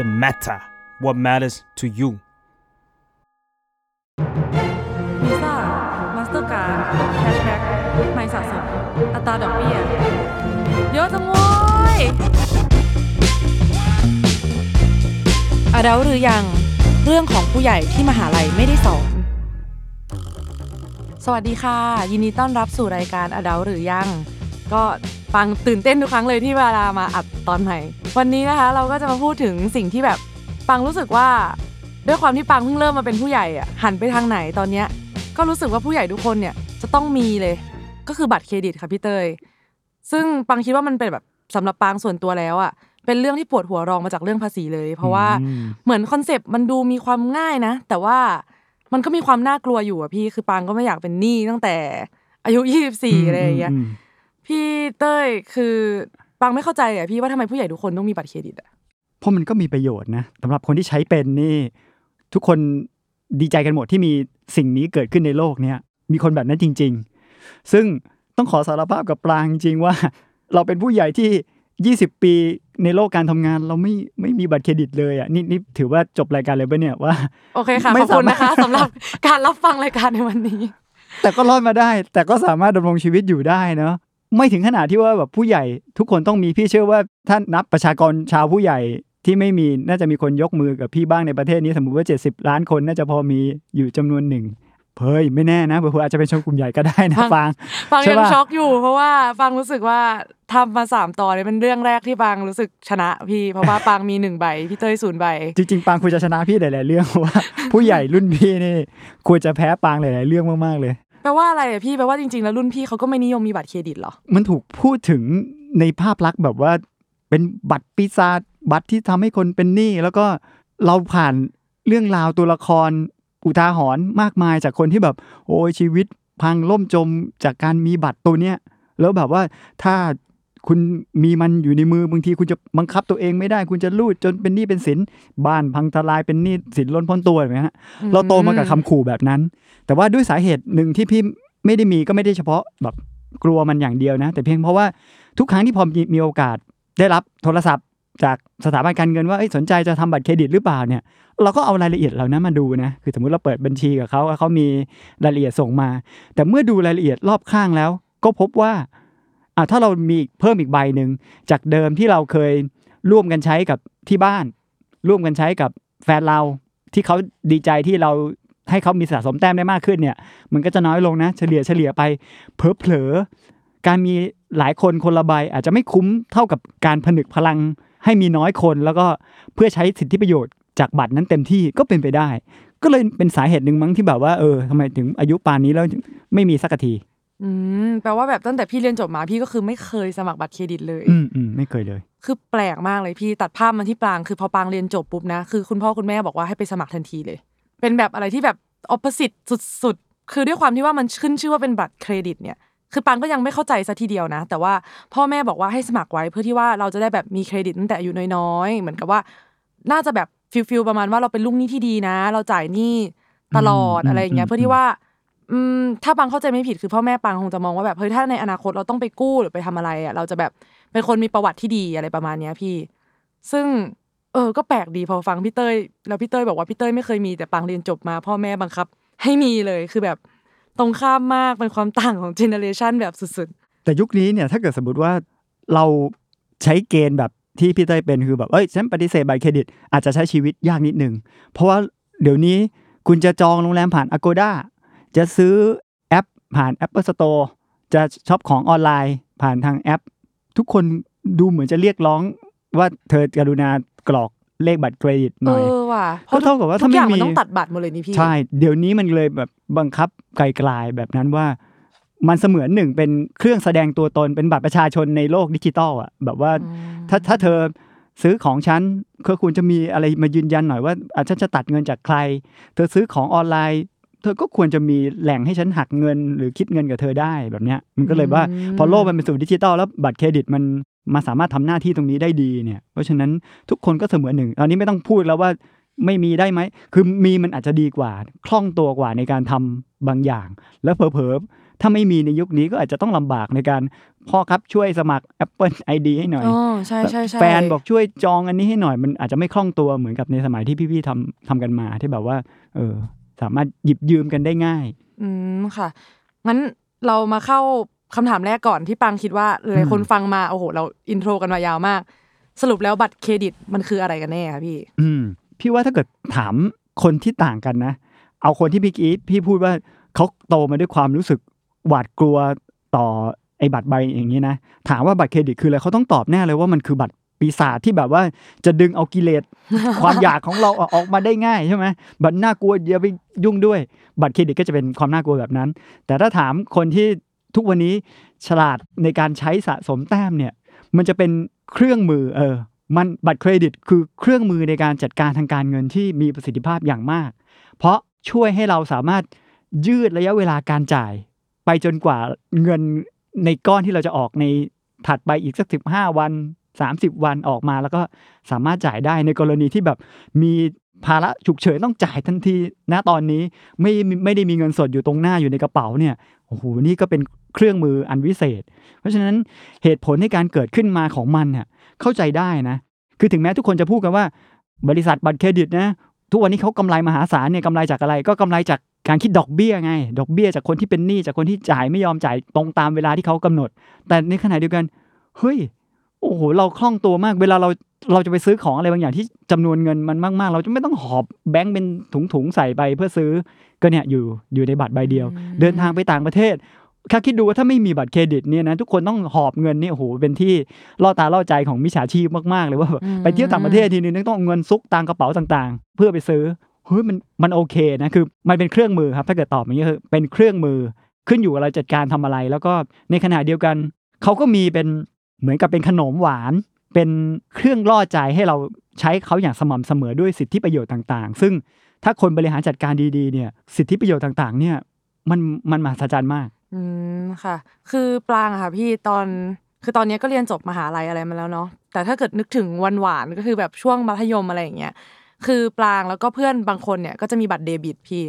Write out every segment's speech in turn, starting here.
the matter what matters to you วีซ่ามาสเตอร์การ์ด cashback ไม่สะสมอัตราดอกเบี้ยเยอะจังเว้ยอาดาหรือยังเรื่องของผู้ใหญ่ที่มหาลัยไม่ได้สอน สวัสดีค่ะ ยินดีต้อนรับสู่รายการอดาหรือยัง ก็ ฟังตื่นเต้นทุกครั้งเลยที่เวลามาอัดตอนใหม่ วันนี้นะคะเราก็จะมาพูดถึงสิ่งที่แบบปังรู้สึกว่า ด้วยความที่ปังเพิ่งเริ่มมาเป็นผู้ใหญ่อะหันไปทางไหนตอนเนี้ยก็รู้สึกว่าผู้ใหญ่ทุกคนเนี่ยจะต้องมีเลย ก็คือบัตรเครดิตค่ะพี่เตยซึ่งปังคิดว่ามันเป็นแบบสำหรับปังส่วนตัวแล้วอะเป็นเรื่องที่ปวดหัวรองมาจากเรื่องภาษีเลย เพราะว่าอืมเหมือนคอนเซปต์มันดูมีความง่ายนะ แต่ว่ามันก็มีความน่ากลัวอยู่อะพี่คือปังก็ไม่อยากเป็นหนี้ตั้งแต่อายุ 24 อะไรอย่างเงี้ยม พี่เต้ยคือปังไม่เข้าใจอะพี่ว่าทำไมผู้ใหญ่ทุกคนต้องมีบัตรเครดิตอะเพราะมันก็มีประโยชน์นะสำหรับคนที่ใช้เป็นนี่ ทุกคนดีใจกันหมดที่มีสิ่งนี้เกิดขึ้นในโลกเนี้ยมีคนแบบนั้นจริง ๆ ซึ่งต้องขอสารภาพกับปลางจริงๆว่า เราเป็นผู้ใหญ่ที่ 20 ปีในโลกการทำงานเราไม่ไม่มีบัตรเครดิตเลยอะนี่นี่ถือว่าจบรายการเลยปะเนี่ยว่า โอเคค่ะไม่ขอบคุณนะคะสามารถสำหรับการรับฟังรายการในวันนี้ แต่ก็รอดมาได้ แต่ก็สามารถดำรงชีวิตอยู่ได้เนาะ ไม่ถึงขนาดที่ว่าแบบผู้ใหญ่ทุกคนต้องมีพี่เชื่อว่าถ้านับประชากรชาวผู้ใหญ่ที่ไม่มีน่าจะมีคนยกมือกับพี่บ้างในประเทศนี้สมมติว่า 70 ล้านคนน่าจะพอมีอยู่จำนวนหนึ่งเฮ้ยไม่แน่นะเผื่อๆอาจจะเป็นชนกลุ่มใหญ่ก็ได้นะฟังฟางฟังใช่ยังปะช็อกอยู่ เพราะว่าฟังรู้สึกว่าทำมาสามตอนเนี่ยเป็นเรื่องแรกที่ฟังรู้สึกชนะพี่ เพราะว่าปังมีหนึ่งใบพี่เต้ยศูนย์ใบ จริงๆปางควรจะชนะพี่หลายๆเรื่องเพราะว่า ผู้ใหญ่รุ่นพี่นี่ควรจะแพ้ปางหลายๆเรื่องมากๆเลย แปลว่าอะไรอะพี่แปลว่าจริงๆแล้วรุ่นพี่เขาก็ไม่นิยมมีบัตรเครดิตเหรอ มันถูกพูดถึงในภาพลักษณ์แบบว่าเป็นบัตรปีศาจบัตรที่ทำให้คนเป็นหนี้แล้วก็เราผ่านเรื่องราวตัวละครอุทาหรณ์มากมายจากคนที่แบบ โอ้ยชีวิตพังล่มจมจากการมีบัตรตัวเนี้ยแล้วแบบว่าถ้า คุณมีมันอยู่ในมือบางทีคุณจะบังคับตัวเองไม่ได้ คุณจะลูดจนเป็นหนี้เป็นสินบ้านพังทลายเป็นหนี้สินล้นพ้นตัวแบบนี้ฮะเราโตมากับคำขู่แบบนั้น แต่ว่าด้วยสาเหตุหนึ่งที่พี่ไม่ได้มีก็ไม่ได้เฉพาะแบบกลัวมันอย่างเดียวนะ แต่เพียงเพราะว่าทุกครั้งที่พอมีมีโอกาสได้รับโทรศัพท์ จากสถาบันการเงินว่าเอ้ยสนใจจะทำบัตรเครดิตหรือเปล่าเนี่ย เราก็เอารายละเอียดเหล่านั้นมาดูนะคือสมมุติเราเปิดบัญชีกับเขาแล้วเขามีรายละเอียดส่งมา แต่เมื่อดูรายละเอียดรอบข้างแล้ว ก็พบว่า อะถ้าเรามีเพิ่มอีกใบหนึ่งจากเดิมที่เราเคยร่วมกันใช้กับที่บ้าน ร่วมกันใช้กับแฟนเราที่เขาดีใจที่เราให้เขามีสะสมแต้มได้มากขึ้นเนี่ย มันก็จะน้อยลงนะ เฉลี่ยเฉลี่ยไปเพอเผลอการมีหลายคนคนละใบอาจจะไม่คุ้มเท่ากับการผนึกพลังให้มีน้อยคนแล้วก็เพื่อใช้สิทธิประโยชน์จากบัตรนั้นเต็มที่ก็เป็นไปได้ ก็เลยเป็นสาเหตุหนึ่งมั้งที่แบบว่าเออทำไมถึงอายุป่านนี้แล้วไม่มีสักที อืมแปลว่าแบบตั้งแต่พี่เรียนจบมาพี่ก็คือไม่เคยสมัครบัตรเครดิตเลย อืมอืมไม่เคยเลย คือแปลกมากเลยพี่ตัดภาพมาที่ปรางคือพอปรางเรียนจบปุ๊บนะคือคุณพ่อคุณแม่บอกว่าให้ไปสมัครทันทีเลย เป็นแบบอะไรที่แบบออป o s i t e สุดๆ คือด้วยความที่ว่ามันขึ้นชื่อว่าเป็นบัตรเครดิตเนี่ยคือปังก็ยังไม่เข้าใจซะทีเดียวนะ แต่ว่าพ่อแม่บอกว่าให้สมัครไว้เพื่อที่ว่าเราจะได้แบบมีเครดิตตั้งแต่อายุน้อยๆ เหมือนกับว่า น่าจะแบบ feel feel ประมาณว่าเราเป็นลูกหนี้ที่ดีนะ เราจ่ายหนี้ตลอดอืมอะไรอย่างเงี้ยอืมเพื่อที่ว่า อืมถ้าปังเข้าใจไม่ผิดคือพ่อแม่ปังคงจะมองว่าแบบเฮ้ยถ้าในอนาคตเราต้องไปกู้หรือไปทำอะไรอะเราจะแบบเป็นคนมีประวัติที่ดีอะไรประมาณเนี้ยพี่ ซึ่ง เออ ก็แปลกดีพอฟังพี่เต้ยแล้วพี่เต้ยบอกว่าพี่เต้ยไม่เคยมีแต่ปังเรียนจบมา พ่อแม่บังคับ ให้มีเลยคือแบบตรงข้ามมากเป็นความต่างของเจเนอเรชันแบบสุดแต่ยุคนี้เนี่ยถ้าเกิดสมมติว่าเราใช้เกณฑ์แบบที่พี่เต้ยเป็นคือแบบเอ้ยฉันปฏิเสธบัตรเครดิตอาจจะใช้ชีวิตยากนิดนึงเพราะว่าเดี๋ยวนี้คุณจะจองโรงแรมผ่าน Agoda จะซื้อแอปผ่าน Apple Store จะช็อปของออนไลน์ผ่านทางแอป ทุกคนดูเหมือนจะเรียกร้องว่าเธอกรุณากรอกเลขบัตรเครดิตๆหน่อยเออว่ะก็เท่ากับว่าทุถ้ากอไม่ย่างมันมีต้องตัดบัตรหมดเลยนี่พี่ ใช่ เดี๋ยวนี้มันเลยแบบบังคับไกลๆแบบนั้นว่า มันเสมือนหนึ่งเป็นเครื่องแสดงตัวตนเป็นบัตรประชาชนในโลกดิจิตอลอะ แบบว่าอืมถ้าถ้าเธอซื้อของฉันก็ควรจะมีอะไรมายืนยันหน่อยว่าอะฉันจะตัดเงินจากใคร เธอซื้อของออนไลน์ เธอก็ควรจะมีแหล่งให้ฉันหักเงิน หรือคิดเงินกับเธอได้แบบเนี้ย มันก็เลยว่าพอโลกมันเป็นสู่ดิจิตอลแล้วบัตรเครดิตมันมาสามารถทำหน้าที่ตรงนี้ได้ดีเนี่ย เพราะฉะนั้นทุกคนก็เสมือนหนึ่งตอนนี้ไม่ต้องพูดแล้วว่าไม่มีได้ไหม คือมีมันอาจจะดีกว่า คล่องตัวกว่าในการทำบางอย่าง แล้วเผลอๆ ถ้าไม่มีในยุคนี้ก็อาจจะต้องลำบากในการ พ่อครับช่วยสมัคร Apple ID ให้หน่อยอ๋อใช่ใช่ใช่แฟนบอกช่วยจองอันนี้ให้หน่อย มันอาจจะไม่คล่องตัวเหมือนกับในสมัยที่พี่ๆทำทำกันมาที่แบบว่า เออ สามารถหยิบยืมกันได้ง่าย อืมค่ะงั้นเรามาเข้าคำถามแรกก่อนที่ปังคิดว่าหลายๆคนฟังมาโอ้โห เราอินโทรกันมายาวมาก สรุปแล้วบัตรเครดิตมันคืออะไรกันแน่คะพี่ อืม พี่ว่าถ้าเกิดถามคนที่ต่างกันนะ เอาคนที่พี่กี้พี่พูดว่าเขาโตมาด้วยความรู้สึกหวาดกลัวต่อไอ้บัตรใบอย่างนี้นะถามว่าบัตรเครดิตคืออะไรเขาต้องตอบแน่เลยว่ามันคือบัตร ปีศาจที่แบบว่าจะดึงเอากิเลสความอยากของเราออกมาได้ง่ายใช่ไหมบัตรน่ากลัวอย่าไปยุ่งด้วย บัตรเครดิตก็จะเป็นความน่ากลัวแบบนั้น แต่ถ้าถามคนที่ทุกวันนี้ฉลาดในการใช้สะสมแต้มเนี่ย มันจะเป็นเครื่องมือเออมันบัตรเครดิตคือเครื่องมือในการจัดการทางการเงินที่มีประสิทธิภาพอย่างมาก เพราะช่วยให้เราสามารถยืดระยะเวลาการจ่าย ไปจนกว่าเงินในก้อนที่เราจะออกในถัดไปอีกสักสิบห้าวัน สามสิบวันออกมาแล้วก็สามารถจ่ายได้ในกรณีที่แบบมีภาระฉุกเฉินต้องจ่ายทันทีณตอนนี้ไม่ไม่ได้มีเงินสดอยู่ตรงหน้าอยู่ในกระเป๋าเนี่ยโอ้โหนี่ก็เป็นเครื่องมืออันวิเศษ เพราะฉะนั้นเหตุผลในการเกิดขึ้นมาของมันเนี่ยเข้าใจได้นะ คือถึงแม้ทุกคนจะพูดกันว่า บริษัทบัตรเครดิตนะทุกวันนี้เขากำไรมหาศาลเนี่ยกำไรจากอะไรก็กำไรจากการคิดดอกเบี้ยไง ดอกเบี้ยจากคนที่เป็นหนี้จากคนที่จ่ายไม่ยอมจ่ายตรงตามเวลาที่เขากำหนด แต่ในขณะเดียวกันเฮ้ย โอ้โหเราคล่องตัวมาก เวลาเราเราจะไปซื้อของอะไรบางอย่างที่จำนวนเงินมันมากๆ เราจะไม่ต้องหอบแบงค์เป็นถุงๆใส่ไปเพื่อซื้อก็เนี่ยอยู่อยู่ในบัตรใบเดียวอืมเดินทางไปต่างประเทศแค่คิดดูว่าถ้าไม่มีบัตรเครดิตเนี่ยนะทุกคนต้องหอบเงินนี่โอ้โหเป็นที่ล่อตาล่อใจของมิจฉาชีพมากๆเลยว่าแบบอืมไปเที่ยวต่างประเทศทีนึงต้องเอาเงินซุกตามกระเป๋าต่างๆ เพื่อไปซื้อเฮ้ยมันมันโอเคนะคือมันเป็นเครื่องมือครับถ้าเกิดตอบอย่างนี้คือเป็นเครื่องมือขึ้นอยู่กับเราจัดการทำอะไร แล้วก็ในขณะเดียวกันเขาก็มีเป็น เหมือนกับเป็นขนมหวาน เป็นเครื่องล่อใจให้เราใช้เขาอย่างสม่ำเสมอด้วยสิทธิประโยชน์ต่างๆ ซึ่งถ้าคนบริหารจัดการดีๆเนี่ยสิทธิประโยชน์ต่างๆ เนี่ยมันมันมหัศจรรย์มาก อืมค่ะ คือปลางค่ะพี่ตอนคือตอนนี้ก็เรียนจบมหาลัยอะไรมาแล้วเนาะแต่ถ้าเกิดนึกถึงวันหวานก็คือแบบช่วงมัธยมอะไรอย่างเงี้ยคือปลางแล้วก็เพื่อนบางคนเนี่ยก็จะมีบัตรเดบิตพี่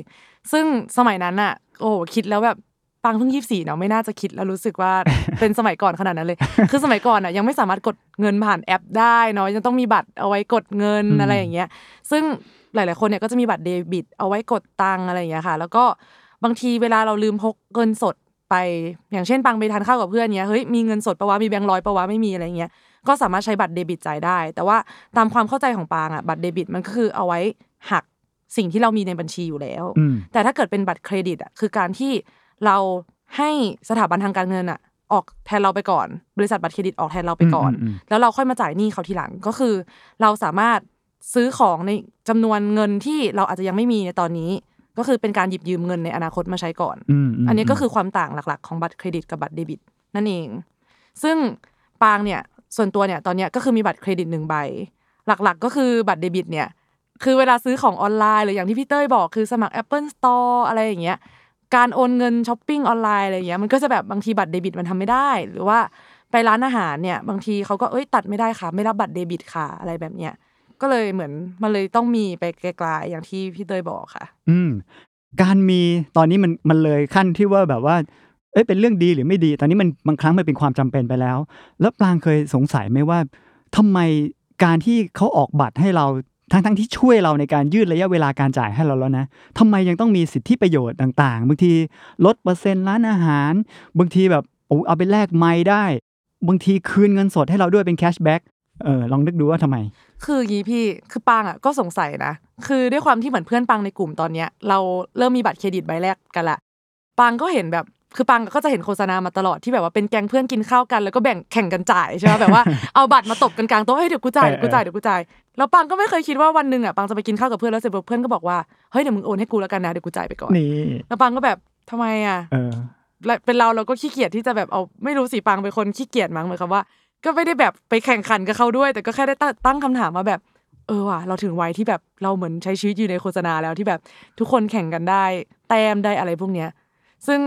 ซึ่งสมัยนั้นอะโอ้คิดแล้วแบบ ปางเพิ่งยี่สี่เนาะไม่น่าจะคิดแล้วรู้สึกว่าเป็นสมัยก่อนขนาดนั้นเลย คือสมัยก่อนอะยังไม่สามารถกดเงินผ่านแอปได้เนาะยังต้องมีบัตรเอาไว้กดเงินอืมอะไรอย่างเงี้ย ซึ่งหลาย ๆ คนเนี่ยก็จะมีบัตรเดบิต เอาไว้กดตังค์อะไรอย่างเงี้ยค่ะ แล้วก็บางทีเวลาเราลืมพกเงินสดไป อย่างเช่นปังไปทานข้าวกับเพื่อนเนี้ยเฮ้ยมีเงินสดปะวะมีแบงค์ร้อยปะวะไม่มีอะไรเงี้ยก็สามารถใช้บัตรเดบิตจ่ายได้ แต่ว่าตามความเข้าใจของปางอะบัตรเดบิตมันก็คือเอาไว้หักสิ่งที่เรามีในบัญชีอยู่แล้วอืมแต่ถ้าเกิดเป็นบัตรเครดิตอะคือการที่ เราให้สถาบันทางการเงินอะออกแทนเราไปก่อน บริษัทบัตรเครดิตออกแทนเราไปก่อนอืมอืมแล้วเราค่อยมาจ่ายหนี้เขาทีหลังก็คือ เราสามารถซื้อของในจำนวนเงินที่เราอาจจะยังไม่มีในตอนนี้ ก็คือเป็นการหยิบยืมเงินในอนาคตมาใช้ก่อนอืมมอันนี้ก็คือความต่างหลักๆ ของบัตรเครดิตกับบัตรเดบิต นั่นเอง ซึ่งปางเนี่ยส่วนตัวเนี่ยตอนเนี้ยก็คือมีบัตรเครดิตหนึ่งใบ หลักๆ ก็คือบัตรเดบิตเนี่ยคือเวลาซื้อของออนไลน์หรืออย่างที่พี่เต้ยบอกคือสมัคร Apple Store อะไรอย่างเงี้ย การโอนเงินช้อปปิ้งออนไลน์อะไรอย่างเงี้ยมันก็จะแบบบางทีบัตรเดบิตมันทำไม่ได้ หรือว่าไปร้านอาหารเนี่ยบางทีเขาก็เอ้ยตัดไม่ได้ค่ะ ไม่รับบัตรเดบิตค่ะอะไรแบบเนี้ยก็เลยเหมือนมันเลยต้องมีไปไกลๆอย่างที่พี่เตยบอกค่ะ อืมการมีตอนนี้มันมันเลยขั้นที่ว่าแบบว่า เอ้ยเป็นเรื่องดีหรือไม่ดี ตอนนี้มันบางครั้งมันเป็นความจำเป็นไปแล้ว แล้วปลางเคยสงสัยไหมว่าทำไมการที่เขาออกบัตรให้เรา ทั้งทั้งที่ช่วยเราในการยืดระยะเวลาการจ่ายให้เราแล้วนะทำไมยังต้องมีสิทธิประโยชน์ต่างๆ บางทีลดเปอร์เซ็นต์ร้านอาหาร บางทีแบบโอ้เอาไปแลกไม้ได้ บางทีคืนเงินสดให้เราด้วยเป็นแคชแบ็กเออลองนึกดูว่าทำไม คืออย่างงี้พี่คือปังอะก็สงสัยนะคือด้วยความที่เหมือนเพื่อนปังในกลุ่มตอนเนี้ย เราเริ่มมีบัตรเครดิตใบแรกกันละปังก็เห็นแบบ คือปังก็จะเห็นโฆษณามาตลอดที่แบบว่าเป็นแก๊งเพื่อนกินข้าวกันแล้วก็แบ่งแข่งกันจ่ายใช่ไหมแบบว่าเอาบัตรมาตบกันกลางโต๊ะให้ยเดี๋ยวกูจ่ายเดี๋ยวกูจ่ายเดี๋ยวกูจ่ายแล้วปังก็ไม่เคยคิดว่าวันหนึ่งอะปังจะไปกินข้าวกับเพื่อนแล้วเสร็จปุ๊บเพื่อนก็บอกว่าเฮ้ยเดี๋ยวมึงโอนให้กูแล้วกันนะเดี๋ยวกูจ่ายไปก่อนนี่แล้วปังก็แบบทำไมอะเออและเป็นเราเราก็ขี้เกียจที่จะแบบเอาไม่รู้สิปังเป็นคนขี้เกียจมั้งเหมือนกับว่า ก็ไม่ได้แบบไปแข่งขันกับเขาด้วย แต่ก็แค่ได้ตั้งตั้งคำถามมาแบบเออว่ะเราถึงวัยที่แบบเราเหมือนใช้ชีวิตอยู่ในโฆษณาแล้วที่แบบทุกคนแข่งกันได้ แต้มได้อะไรพวกเนี้ย ซึ่ง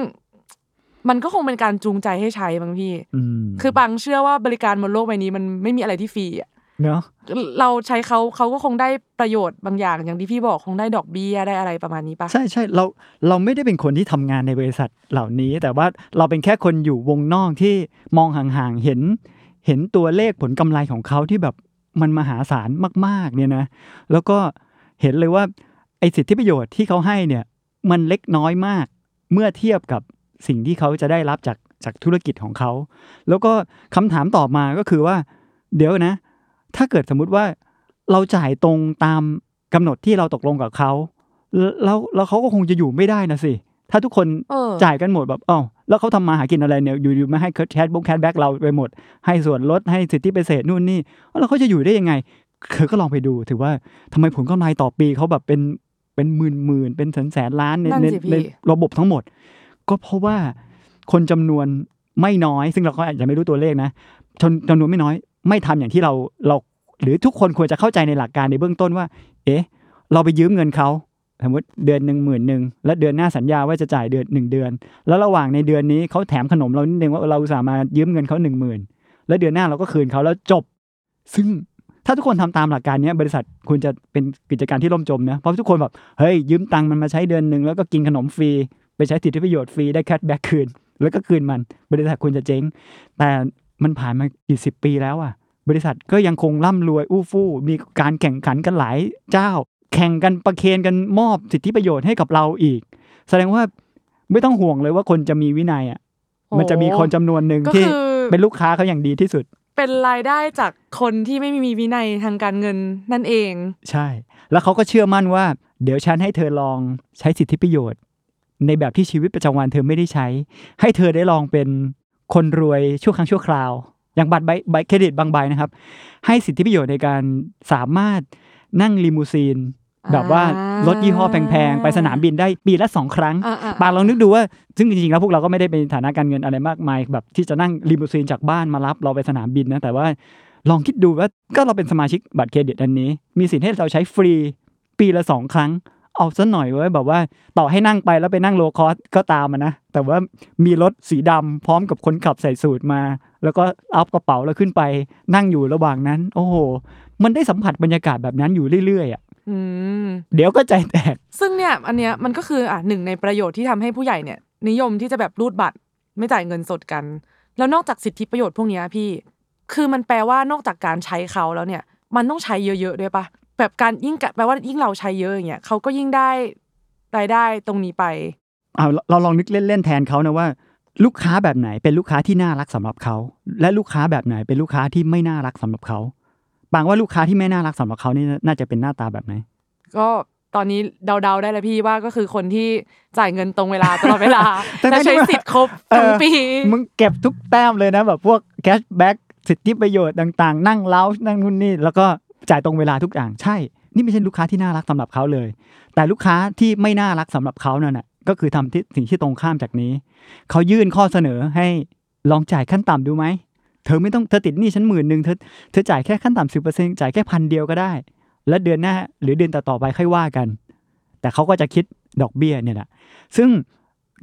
มันก็คงเป็นการจูงใจให้ใช้บางพี่อืมคือปังเชื่อว่าบริการบนโลกใบนี้มันไม่มีอะไรที่ฟรีอะเนาะเราใช้เขาเขาก็คงได้ประโยชน์บางอย่างอย่างที่พี่บอกคงได้ดอกเบี้ยได้อะไรประมาณนี้ปะใช่ใช่เราเราไม่ได้เป็นคนที่ทำงานในบริษัทเหล่านี้ แต่ว่าเราเป็นแค่คนอยู่วงนอกที่มองห่างๆเห็น เห็นตัวเลขผลกำไรของเขาที่แบบมันมหาศาลมากๆเนี่ยนะ แล้วก็เห็นเลยว่าไอ้สิทธิประโยชน์ที่เขาให้เนี่ย มันเล็กน้อยมากเมื่อเทียบกับ สิ่งที่เขาจะได้รับจากจากธุรกิจของเขา แล้วก็คำถามต่อมาก็คือว่า เดี๋ยวนะ ถ้าเกิดสมมุติว่าเราจ่ายตรงตามกำหนดที่เราตกลงกับเขาแล้วแล้วเขาก็คงจะอยู่ไม่ได้นะสิถ้าทุกคนเออจ่ายกันหมดแบบอ้าวแล้วเขาทำมาหากินอะไรเนี่ยอยู่ๆมาให้แคชบงแคชแบ็กเราไปหมด ให้ส่วนลดให้สิทธิพิเศษนู่นนี่แล้วเขาจะอยู่ได้ยังไงเธอก็ลองไปดูถือว่าทำไมผลกำไรต่อปีเขาแบบเป็นเป็นหมื่นหมื่นๆเป็นแสนแสนล้านในนั่นในสิพี่ในระบบทั้งหมด ก็เพราะว่าคนจำนวนไม่น้อย ซึ่งเราก็อาจจะไม่รู้ตัวเลขนะจนจำนวนไม่น้อย ไม่ทำอย่างที่เราเราหรือทุกคนควรจะเข้าใจในหลักการในเบื้องต้นว่า เอ๊ะ เราไปยืมเงินเขาสมมติเดือนหนึ่งหมื่นหนึ่งแล้วเดือนหน้าสัญญาว่าจะจ่ายเดือนหนึ่งเดือน แล้วระหว่างในเดือนนี้เขาแถมขนมเรานิดนึงว่าเราสาห์มายืมเงินเขาหนึ่งหมื่นแล้วเดือนหน้าเราก็คืนเขาแล้วจบ ซึ่งถ้าทุกคนทำตามหลักการนี้บริษัทคุณจะเป็นกิจการที่ล่มจมนะเพราะทุกคนแบบเฮ้ยยืมตังค์มันมาใช้เดือนหนึ่งแล้วก็กินขนมฟรี ไปใช้สิทธิประโยชน์ฟรีได้แคชแบ็กคืน แล้วก็คืนมัน บริษัทคุณจะเจ๊ง แต่มันผ่านมากี่สิบปีแล้วอะบริษัทก็ยังคงร่ำรวยอู้ฟู่มีการแข่งขันกันหลายเจ้า แข่งกันประเคนกันมอบสิทธิประโยชน์ให้กับเราอีก แสดงว่าไม่ต้องห่วงเลยว่าคนจะมีวินัยอะมันจะมีคนจำนวนหนึ่งก็ที่คือเป็นลูกค้าเขาอย่างดีที่สุด เป็นรายได้จากคนที่ไม่มีวินัยทางการเงินนั่นเอง ใช่ แล้วเขาก็เชื่อมั่นว่า เดี๋ยวฉันให้เธอลองใช้สิทธิประโยชน์ ในแบบที่ชีวิตประจำวันเธอไม่ได้ใช้ ให้เธอได้ลองเป็นคนรวยชั่วครั้งชั่วคราว อย่างบัตรใบใบเครดิตบางใบนะครับ ให้สิทธิประโยชน์ในการสามารถนั่งลิมูซีน แบบว่ารถยี่ห้อแพงๆ ไปสนามบินได้ปีละสองครั้งอ่าๆปังลองนึกดูว่า ซึ่งจริงๆ แล้วพวกเราก็ไม่ได้เป็นฐานะการเงินอะไรมากมาย แบบที่จะนั่งลิมูซีนจากบ้านมารับเราไปสนามบินนะแต่ว่าลองคิดดูว่าก็เราเป็นสมาชิกบัตรเครดิตอันนี้ มีสิทธิ์ให้เราใช้ฟรี ปีละสองครั้ง เอาซะหน่อยโว้ยแบบว่าต่อให้นั่งไปแล้วไปนั่ง low cost ก็ตามอะนะ แต่ว่ามีรถสีดำพร้อมกับคนขับใส่สูทมา แล้วก็อัพกระเป๋าแล้วขึ้นไปนั่งอยู่ระหว่างนั้น โอ้โห มันได้สัมผัสบรรยากาศแบบนั้นอยู่เรื่อยๆอะอืมเดี๋ยวก็ใจแตก ซึ่งเนี่ยอันเนี้ยมันก็คืออะหนึ่งในประโยชน์ที่ทำให้ผู้ใหญ่เนี่ย นิยมที่จะแบบรูดบัตรไม่จ่ายเงินสดกัน แล้วนอกจากสิทธิประโยชน์พวกเนี้ยพี่ คือมันแปลว่านอกจากการใช้เขาแล้วเนี่ย มันต้องใช้เยอะๆด้วยปะ แบบการยิ่งกะแปลว่ายิ่งเราใช้เยอะอย่างเงี้ยเขาก็ยิ่งได้รายได้ตรงนี้ไปเอาเราเราลองนึกเล่นๆแทนเขานะว่า ลูกค้าแบบไหนเป็นลูกค้าที่น่ารักสำหรับเขาและลูกค้าแบบไหนเป็นลูกค้าที่ไม่น่ารักสำหรับเขาบางว่าลูกค้าที่ไม่น่ารักสำหรับเขานี่น่าจะเป็นหน้าตาแบบไหนก็ตอนนี้เดาๆได้แล้วพี่ว่าก็คือคนที่จ่ายเงินตรงเวลาตลอดเวลาแต่และใช้ไม่ได้ว่าสิทธิ์ครบทั้งปีมึงเก็บทุกแต้มเลยนะแบบพวกแคชแบ็กสิทธิประโยชน์ต่าง ๆ นั่งเล้านั่งนู่นนี่แล้วก็ จ่ายตรงเวลาทุกอย่างใช่ นี่ไม่ใช่ลูกค้าที่น่ารักสำหรับเขาเลย แต่ลูกค้าที่ไม่น่ารักสำหรับเขานั่นน่ะก็คือทำที่สิ่งที่ตรงข้ามจากนี้ เขายื่นข้อเสนอให้ลองจ่ายขั้นต่ำดูไหมเธอไม่ต้องเธอติดหนี้ฉันหมื่นหนึ่งเธอเธอจ่ายแค่ขั้นต่ำสิบเปอร์เซ็นต์จ่ายแค่พันเดียวก็ได้ แล้วเดือนหน้าหรือเดือนต่อๆไปค่อยว่ากัน แต่เขาก็จะคิดดอกเบี้ยเนี่ยแหละซึ่ง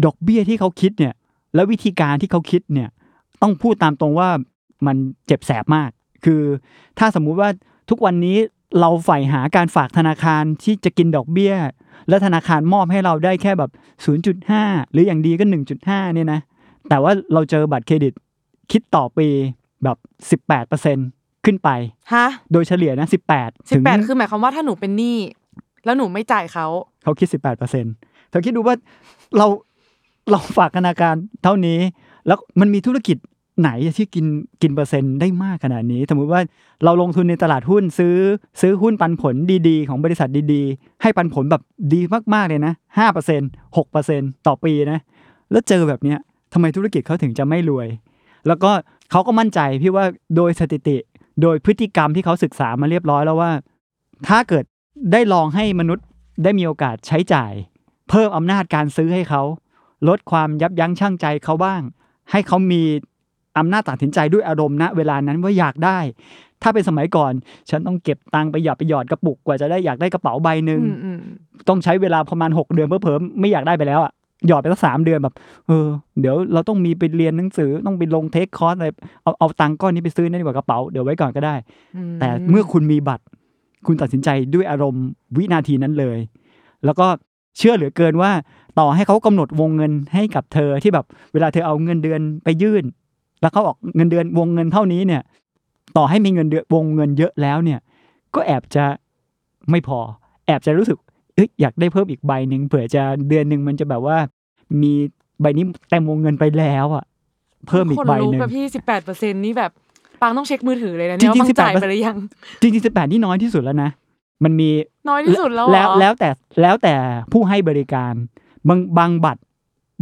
ดอกเบี้ยที่เขาคิดเนี่ยแล้ววิธีการที่เขาคิดเนี่ยต้องพูดตามตรงว่ามันเจ็บแสบมาก คือถ้าสมมุติว่า ทุกวันนี้เราใฝ่หาการฝากธนาคารที่จะกินดอกเบี้ย แล้วธนาคารมอบให้เราได้แค่แบบ 0.5 หรืออย่างดีก็ 1.5 เนี่ยนะ แต่ว่าเราเจอบัตรเครดิตคิดต่อปีแบบ 18%ขึ้นไป ฮะ โดยเฉลี่ยนะ 18สิถึบงแปดคือหมายความว่าถ้าหนูเป็นหนี้แล้วหนูไม่จ่ายเขาเขาคิด 18เปอร์เซ็นเธอคิดดูว่าเราเราฝากธนาคารเท่านี้ แล้วมันมีธุรกิจ ไหนที่กินกินเปอร์เซ็นต์ได้มากขนาดนี้ สมมติว่าเราลงทุนในตลาดหุ้นซื้อ ซื้อหุ้นปันผลดีๆ ของบริษัทดีๆ ให้ปันผลแบบดีมากๆเลยนะห้าเปอร์เซ็นต์หกเปอร์เซ็นต่อปีนะ แล้วเจอแบบเนี้ยทำไมธุรกิจเขาถึงจะไม่รวย แล้วก็เขาก็มั่นใจพี่ว่าโดยสถิติ โดยพฤติกรรมที่เขาศึกษามาเรียบร้อยแล้วว่า ถ้าเกิดได้ลองให้มนุษย์ได้มีโอกาสใช้จ่าย เพิ่มอำนาจการซื้อให้เขา ลดความยับยั้งชั่งใจเขาบ้าง ให้เขามี อำนาจตัดสินใจด้วยอารมณ์ณเวลานั้นว่าอยากได้ ถ้าเป็นสมัยก่อน ฉันต้องเก็บตังค์ไปหยอดไปหยอดกระปุกกว่าจะได้อยากได้กระเป๋าใบหนึ่งอืมอืมต้องใช้เวลาประมาณ 6 เดือนเพื่อเพิ่มไม่อยากได้ไปแล้วอะหยอดไปสักสามเดือนแบบเออเดี๋ยวเราต้องมีไปเรียนหนังสือต้องไปลงเทคคอร์สอะไรเอาเอาตังค์ก้อนนี้ไปซื้อนั่นดีกว่ากระเป๋าเดี๋ยวไว้ก่อนก็ได้ แต่เมื่อคุณมีบัตร คุณตัดสินใจด้วยอารมณ์วินาทีนั้นเลย แล้วก็เชื่อเหลือเกินว่า ต่อให้เขากำหนดวงเงินให้กับเธอที่แบบเวลาเธอเอาเงินเดือนไปยื่น แล้วเขาออกเงินเดือนวงเงินเท่านี้เนี่ย ต่อให้มีเงินเดือนวงเงินเยอะแล้วเนี่ย ก็แอบจะไม่พอ แอบจะรู้สึกเอ้ยอยากได้เพิ่มอีกใบหนึ่งเผื่อจะเดือนหนึ่งมันจะแบบว่า มีใบนี้เต็มวงเงินไปแล้วอะ เพิ่มอีกใบคนรู้หนึ่งกับพี่สิบแปดเปอร์เซ็นนี่แบบปังต้องเช็คมือถือเลยนะเนี่ยจริงๆว่าปังจ่าย18%ไปหรือยัง จริงๆสิบแปดนี่น้อยที่สุดแล้วนะมันมีน้อยที่สุดแล้วเหรอแล้วแล้วแต่แล้วแต่ผู้ให้บริการบางบางบัตร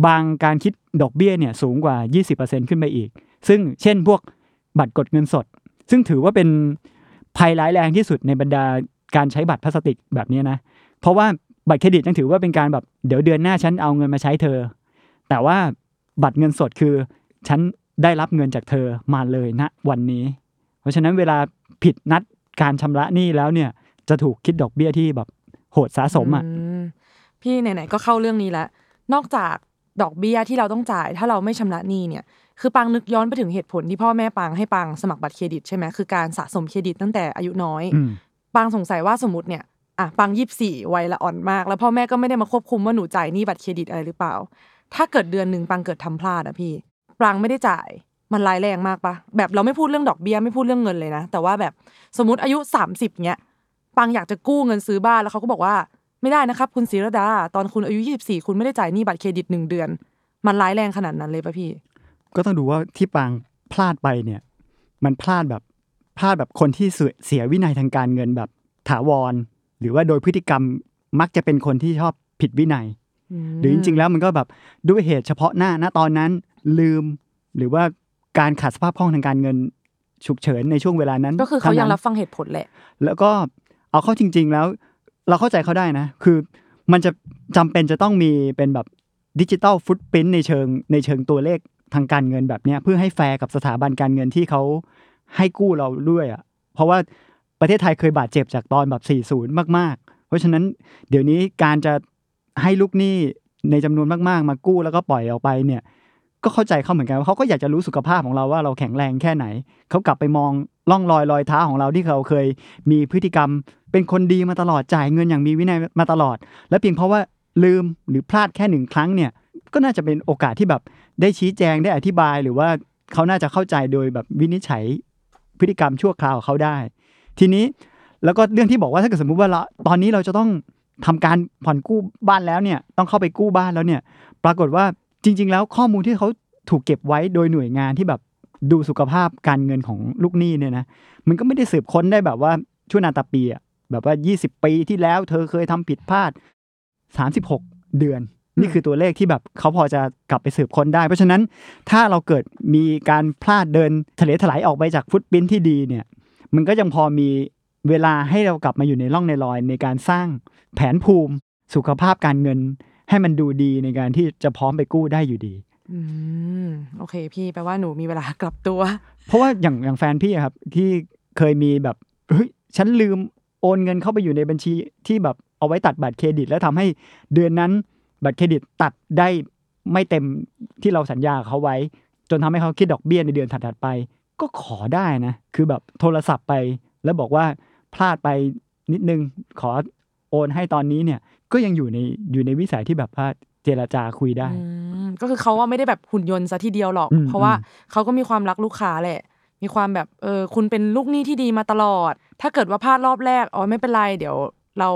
บางการคิดดอกเบี้ยเนี่ย สูงกว่า 20%ขึ้นไปอีก ซึ่งเช่นพวกบัตรกดเงินสด ซึ่งถือว่าเป็นภัยร้ายแรงที่สุดในบรรดาการใช้บัตรพลาสติกแบบนี้นะ เพราะว่าบัตรเครดิตยังถือว่าเป็นการแบบเดี๋ยวเดือนหน้าฉันเอาเงินมาใช้เธอ แต่ว่าบัตรเงินสดคือฉันได้รับเงินจากเธอมาเลยณวันนี้ เพราะฉะนั้นเวลาผิดนัดการชำระหนี้แล้วเนี่ยจะถูกคิดดอกเบี้ยที่แบบโหดสะสมอะพี่ไหนๆก็เข้าเรื่องนี้แล้วนอกจากดอกเบี้ยที่เราต้องจ่าย ถ้าเราไม่ชำระหนี้เนี่ย คือปังนึกย้อนไปถึงเหตุผลที่พ่อแม่ปังให้ปังสมัครบัตรเครดิตใช่ไหมคือการสะสมเครดิตตั้งแต่อายุน้อยอืมปังสงสัยว่าสมมติเนี่ยอะปังยี่สิบสี่วัยละอ่อนมาก แล้วพ่อแม่ก็ไม่ได้มาควบคุมว่าหนูจ่ายหนี้บัตรเครดิตอะไรหรือเปล่า ถ้าเกิดเดือนหนึ่งปังเกิดทำพลาดอะพี่ปังไม่ได้จ่ายมันร้ายแรงมากปะแบบเราไม่พูดเรื่องดอกเบี้ยไม่พูดเรื่องเงินเลยนะ แต่ว่าแบบสมมติอายุสามสิบเนี้ยปังอยากจะกู้เงินซื้อบ้านแล้วเขาก็บอกว่าไม่ได้นะครับ คุณศิรดา ตอนคุณอายุยี่สิบสี่คุณไม่ได้จ่ายหนี้บัตรเครดิตหนึ่งเดือน มันร้ายแรงขนาดนั้นเลยปะพี่ ก็ต้องดูว่าที่ปางพลาดไปเนี่ย มันพลาดแบบพลาดแบบคนที่เสียเสียวินัยทางการเงินแบบถาวร หรือว่าโดยพฤติกรรมมักจะเป็นคนที่ชอบผิดวินัย หรือจริงๆแล้วมันก็แบบด้วยเหตุเฉพาะหน้าณตอนนั้นลืม หรือว่าการขาดสภาพคล่องทางการเงินฉุกเฉินในช่วงเวลานั้น ก็คือเขายังท่นั้นรับฟังเหตุผลแหละ แล้วก็เอาเข้าจริง ๆแล้ว เราเข้าใจเขาได้นะ คือมันจะจำเป็นจะต้องมีเป็นแบบ digital footprint ในเชิงในเชิงตัวเลข ทางการเงินแบบเนี้ยเพื่อให้แฟร์กับสถาบันการเงินที่เขาให้กู้เราด้วยอะเพราะว่าประเทศไทยเคยบาดเจ็บจากตอนแบบ 40 มาก ๆ เพราะฉะนั้นเดี๋ยวนี้การจะให้ลูกหนี้ในจำนวนมากๆ มากู้แล้วก็ปล่อยออกไปเนี่ยก็เข้าใจเขาเหมือนกันว่าเขาก็อยากจะรู้สุขภาพของเราว่าเราแข็งแรงแค่ไหน เขากลับไปมองร่องรอยรอยเท้าของเราที่เขาเคยมีพฤติกรรม เป็นคนดีมาตลอดจ่ายเงินอย่างมีวินัยมาตลอด และเพียงเพราะว่าลืมหรือพลาดแค่หนึ่งครั้งเนี่ย ก็น่าจะเป็นโอกาสที่แบบได้ชี้แจงได้อธิบายหรือว่าเขาน่าจะเข้าใจโดยแบบวินิจฉัยพฤติกรรมชั่วคราวของเขาได้ ทีนี้แล้วก็เรื่องที่บอกว่าถ้าเกิดสมมุติว่าเราตอนนี้เราจะต้องทำการผ่อนกู้บ้านแล้วเนี่ยต้องเข้าไปกู้บ้านแล้วเนี่ยปรากฏว่าจริง ๆ แล้วข้อมูลที่เขาถูกเก็บไว้โดยหน่วยงานที่แบบดูสุขภาพการเงินของลูกหนี้เนี่ยนะมันก็ไม่ได้สืบค้นได้แบบว่าชั่วนาตาปีอะแบบว่า 20 ปีที่แล้วเธอเคยทำผิดพลาด 36 เดือน นี่คือตัวเลขที่แบบเขาพอจะกลับไปสืบค้นได้ เพราะฉะนั้นถ้าเราเกิดมีการพลาดเดินทะเลถลายออกไปจากฟุตปรินท์ที่ดีเนี่ย มันก็ยังพอมีเวลาให้เรากลับมาอยู่ในร่องในรอย ในการสร้างแผนภูมิสุขภาพการเงิน ให้มันดูดีในการที่จะพร้อมไปกู้ได้อยู่ดีอืมโอเค พี่แปลว่าหนูมีเวลากลับตัว เพราะว่าอย่างอย่างแฟนพี่อะครับ ที่เคยมีแบบเฮ้ยฉันลืมโอนเงินเข้าไปอยู่ในบัญชีที่แบบเอาไว้ตัดบัตรเครดิต แล้วทำให้เดือนนั้น บัตรเครดิตตัดได้ไม่เต็มที่เราสัญญากับเขาไว้ จนทำให้เขาคิดดอกเบี้ยในเดือนถัดๆไป ก็ขอได้นะ คือแบบโทรศัพท์ไป แล้วบอกว่าพลาดไปนิดนึงขอโอนให้ตอนนี้เนี่ยก็ยังอยู่ในอยู่ในวิสัยที่แบบว่าเจรจาคุยได้อืมก็คือเขาว่าไม่ได้แบบหุ่นยนต์ซะทีเดียวหรอกอืมเพราะว่าอืมเขาก็มีความรักลูกค้าแหละ มีความแบบเออคุณเป็นลูกหนี้ที่ดีมาตลอด ถ้าเกิดว่าพลาดรอบแรกอ๋อไม่เป็นไรเดี๋ยวเรา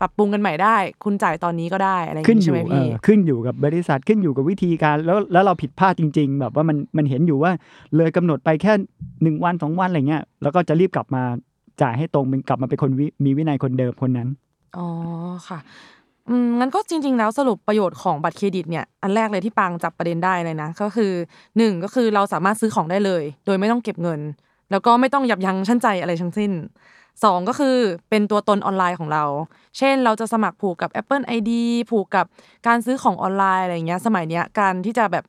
ปรับปรุงกันใหม่ได้ คุณจ่ายตอนนี้ก็ได้อะไรอย่างขึ้นนี้อใช่ยู่ไหมเอพี่อขึ้นอยู่กับบริษัทขึ้นอยู่กับวิธีการ แล้วแล้วเราผิดพลาดจริง ๆ แบบว่ามันมันเห็นอยู่ว่าเลยกำหนดไปแค่หนึ่งวันสองวันอะไรเงี้ยแล้วก็จะรีบกลับมาจ่ายให้ตรงเป็นกลับมาเป็นคนวิมีวินัยคนเดิมคนนั้นอ๋อค่ะอืมงั้นก็จริง ๆ แล้วสรุปประโยชน์ของบัตรเครดิตเนี่ยอันแรกเลยที่ปางจับประเด็นได้เลยนะ ก็คือหนึ่งก็คือเราสามารถซื้อของได้เลย โดยไม่ต้องเก็บเงิน แล้วก็ไม่ต้องยับยั้งชั่นใจอะไรทั้งสิ้น สองก็คือเป็นตัวตนออนไลน์ของเรา เช่นเราจะสมัครผูกกับ Apple ID ผูกกับการซื้อของออนไลน์อะไรอย่างเงี้ยสมัยเนี้ยการที่จะแบบ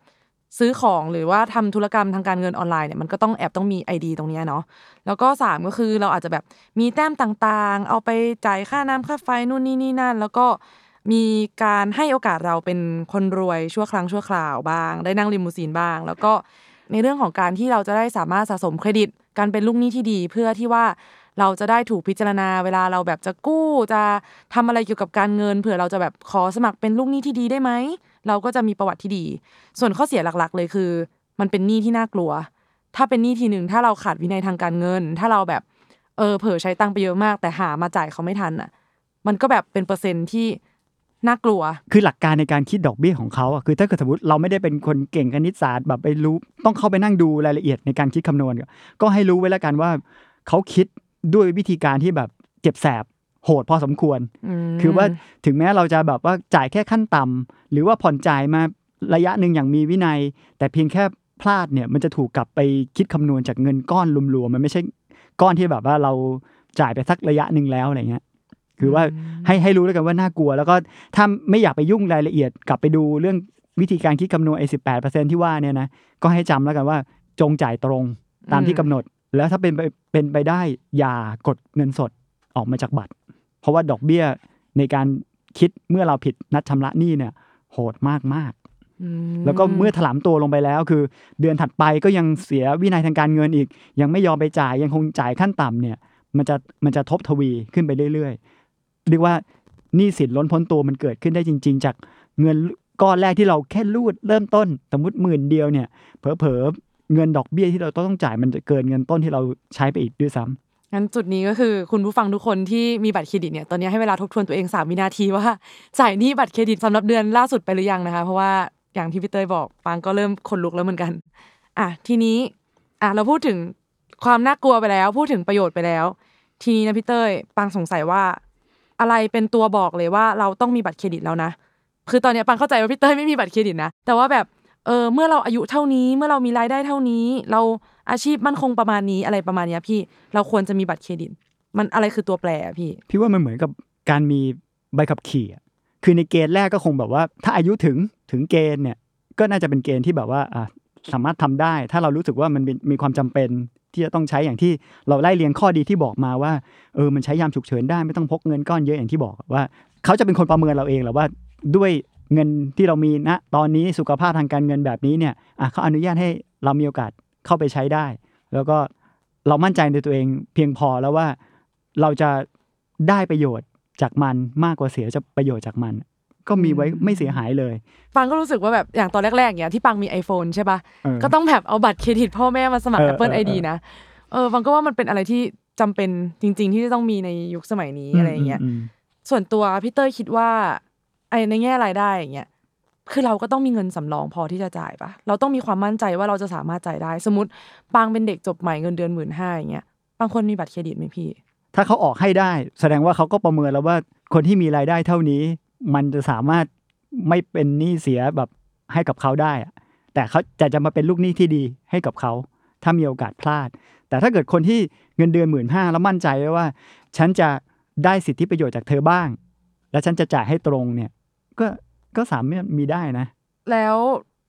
ซื้อของหรือว่าทำธุรกรรมทางการเงินออนไลน์เนี่ยมันก็ต้องแอบต้องมี ID ตรงเนี้ยเนาะแล้วก็สามก็คือเราอาจจะแบบมีแต้มต่างๆ เอาไปจ่ายค่าน้ำค่าไฟนู่นนี่นี่นั่น แล้วก็มีการให้โอกาสเราเป็นคนรวยชั่วครั้งชั่วคราวบ้าง ได้นั่งลิมูซีนบ้าง แล้วก็ในเรื่องของการที่เราจะได้สามารถสะสมเครดิต การเป็นลูกหนี้ที่ดี เพื่อที่ว่า เราจะได้ถูกพิจารณาเวลาเราแบบจะกู้จะทำอะไรเกี่ยวกับการเงิน เผื่อเราจะแบบขอสมัครเป็นลูกหนี้ที่ดีได้ไหมเราก็จะมีประวัติที่ดี ส่วนข้อเสียหลักๆ เลยคือ มันเป็นหนี้ที่น่ากลัว ถ้าเป็นหนี้ทีหนึ่งถ้าเราขาดวินัยทางการเงิน ถ้าเราแบบเออเผลอใช้ตังค์ไปเยอะมาก แต่หามาจ่ายเขาไม่ทันอะ มันก็แบบเป็นเปอร์เซ็นต์ที่น่ากลัว คือหลักการในการคิดดอกเบี้ยของเขาอะคือถ้าเกิดสมมติเราไม่ได้เป็นคนเก่งคณิตศาสตร์แบบไปรู้ ต้องเข้าไปนั่งดูรายละเอียดในการคิดคำนวณ ก็ให้รู้ไว้แล้วกันว่าเขาคิด ด้วยวิธีการที่แบบเจ็บแสบโหดพอสมควรมคือว่าถึงแม้เราจะแบบว่าจ่ายแค่ขั้นต่ำหรือว่าผ่อนจ่ายมาระยะหนึ่งอย่างมีวินัย แต่เพียงแค่พลาดเนี่ยมันจะถูกกลับไปคิดคำนวณจากเงินก้อนรวมๆมันไม่ใช่ก้อนที่แบบว่าเราจ่ายไปสักระยะหนึ่งแล้วอะไรเงี้ยคือว่าให้ให้รู้แล้วกันว่าน่ากลัว แล้วก็ถ้าไม่อยากไปยุ่งรายละเอียด กลับไปดูเรื่องวิธีการคิดคำนวณไอ้สิบแปดเปอร์เซ็นที่ว่าเนี่ยนะก็ให้จำแล้วกันว่าจงจ่ายตรงตามที่กำหนด แล้วถ้าเป็นไปเป็นไปได้อย่ากดเงินสดออกมาจากบัตร เพราะว่าดอกเบี้ยในการคิดเมื่อเราผิดนัดชำระหนี้เนี่ย โหดมากมากๆอืมแล้วก็เมื่อถลำตัวลงไปแล้วคือ เดือนถัดไปก็ยังเสียวินัยทางการเงินอีก ยังไม่ยอมไปจ่ายยังคงจ่ายขั้นต่ำเนี่ย มันจะมันจะทบทวีขึ้นไปเรื่อยๆเรียกว่าหนี้สินล้นพ้นตัวมันเกิดขึ้นได้จริง ๆ จากเงินก้อนแรกที่เราแค่รูดเริ่มต้นสมมติหมื่นเดียวเนี่ย เผลอๆ เงินดอกเบี้ยที่เราต้องจ่ายมันจะเกินเงินต้นที่เราใช้ไปอีกด้วยซ้ำงั้นจุดนี้ก็คือคุณผู้ฟังทุกคนที่มีบัตรเครดิตเนี่ยตอนนี้ให้เวลาทบทวนตัวเอง3วินาทีว่าจ่ายหนี้บัตรเครดิตสำหรับเดือนล่าสุดไปหรือยังนะคะ เพราะว่าอย่างที่พี่เต้ยบอกปางก็เริ่มขนลุกแล้วเหมือนกัน อะทีนี้อะเราพูดถึงความน่ากลัวไปแล้ว พูดถึงประโยชน์ไปแล้ว ทีนี้นะพี่เต้ยปางสงสัยว่า อะไรเป็นตัวบอกเลยว่าเราต้องมีบัตรเครดิตแล้วนะคือตอนนี้ปางเข้าใจว่าพี่เต้ยไม่มีบัตรเครดิตนะแต่ว่าแบบ เออเมื่อเราอายุเท่านี้เมื่อเรามีรายได้เท่านี้ เราอาชีพมั่นคงประมาณนี้อะไรประมาณเนี้ยพี่เราควรจะมีบัตรเครดิต มันอะไรคือตัวแปรพี่ พี่ว่ามันเหมือนกับการมีใบขับขี่อะคือในเกณฑ์แรกก็คงแบบว่า ถ้าอายุถึงถึงเกณฑ์เนี่ยก็น่าจะเป็นเกณฑ์ที่แบบว่าอะสามารถทำได้ ถ้าเรารู้สึกว่ามันมีความจำเป็นที่จะต้องใช้อย่างที่เราไล่เรียงข้อดีที่บอกมาว่าเออมันใช้ยามฉุกเฉินได้ไม่ต้องพกเงินก้อนเยอะอย่างที่บอกว่า เขาจะเป็นคนประเมินเราเองแหละว่าด้วย เงินที่เรามีณตอนนี้สุขภาพทางการเงินแบบนี้เนี่ยอะเขาอนุญาตให้เรามีโอกาสเข้าไปใช้ได้ แล้วก็เรามั่นใจในตัวเองเพียงพอแล้วว่าเราจะได้ประโยชน์จากมันมากกว่าเสียจะประโยชน์จากมัน ก็มีไว้ไม่เสียหายเลยปังก็รู้สึกว่าแบบอย่างตอนแรกๆอย่างที่ปังมี iPhone ใช่ปะเออก็ต้องแบบเอาบัตรเครดิตพ่อแม่มาสมัครเออ Apple เออ ID นะเออปังก็ว่ามันเป็นอะไรที่จำเป็นจริง ๆ ที่จะต้องมีในยุคสมัยนี้อะไรอย่างเงี้ยมส่วนตัวพี่เต้ยคิดว่า ไอในแง่รายได้อย่างเงี้ยคือเราก็ต้องมีเงินสำรองพอที่จะจ่ายปะเราต้องมีความมั่นใจว่าเราจะสามารถจ่ายได้ สมมติปางเป็นเด็กจบใหม่เงินเดือนหมื่นห้าอย่างเงี้ยบางคนมีบัตรเครดิตไหมพี่ ถ้าเขาออกให้ได้ แสดงว่าเขาก็ประเมินแล้วว่าคนที่มีรายได้เท่านี้ มันจะสามารถไม่เป็นหนี้เสียแบบให้กับเขาได้แต่เขาจะจะมาเป็นลูกหนี้ที่ดีให้กับเขา ถ้ามีโอกาสพลาด แต่ถ้าเกิดคนที่เงินเดือนหมื่นห้าแล้วมั่นใจไว้ว่า ฉันจะได้สิทธิประโยชน์จากเธอบ้าง และฉันจะจ่ายให้ตรงเนี่ย ก็ก็สามารถมีได้นะ แล้ว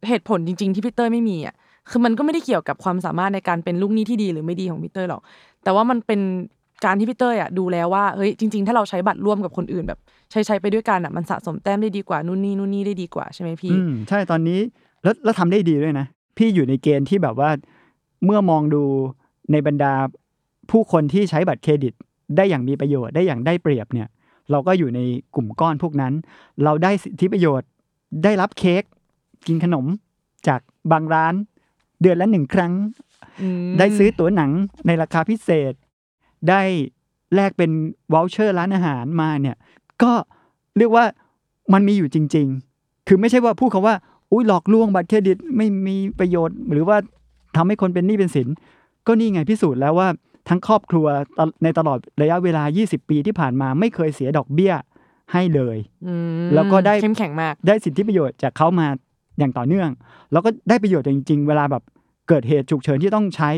เหตุผลจริง ๆ ที่พี่เต้ยไม่มีอะคือมันก็ไม่ได้เกี่ยวกับความสามารถในการเป็นลูกหนี้ที่ดีหรือไม่ดีของพี่เต้ยหรอก แต่ว่ามันเป็นการที่พี่เต้ยอะดูแล้วว่าเฮ้ยจริง ๆ ถ้าเราใช้บัตรร่วมกับคนอื่นแบบ ใช้ใช้ไปด้วยกันอะมันสะสมแต้มได้ดีกว่านู่นนี่นู่นนี่ได้ดีกว่าใช่ไหมพี่อืมใช่ตอนนี้แล้วแล้วทำได้ดีด้วยนะ พี่อยู่ในเกณฑ์ที่แบบว่า เมื่อมองดูในบรรดาผู้คนที่ใช้บัตรเครดิต ได้อย่างมีประโยชน์ได้อย่างได้เปรียบเนี่ย เราก็อยู่ในกลุ่มก้อนพวกนั้น เราได้สิทธิประโยชน์ ได้รับเค้กกินขนมจากบางร้าน เดือนละหนึ่งครั้งอืมได้ซื้อตั๋วหนังในราคาพิเศษ ได้แลกเป็นวอลเชอร์ร้านอาหารมาเนี่ย ก็เรียกว่ามันมีอยู่จริง ๆ คือไม่ใช่ว่าพูดคาว่า อุ้ยหลอกลวงบัตรเครดิตไม่มีประโยชน์ หรือว่าทำให้คนเป็นหนี้เป็นสิน ก็นี่ไงพิสูจน์แล้วว่า ทั้งครอบครัวตในตลอดระยะเวลา 20 ปีที่ผ่านมาไม่เคยเสียดอกเบี้ยให้เลยอืมแล้วก็ได้เข้มแข็งมาก ได้สิทธิประโยชน์จากเขามาอย่างต่อเนื่อง แล้วก็ได้ประโยชน์จริง ๆ เวลาแบบเกิดเหตุฉุกเฉินที่ต้องใช้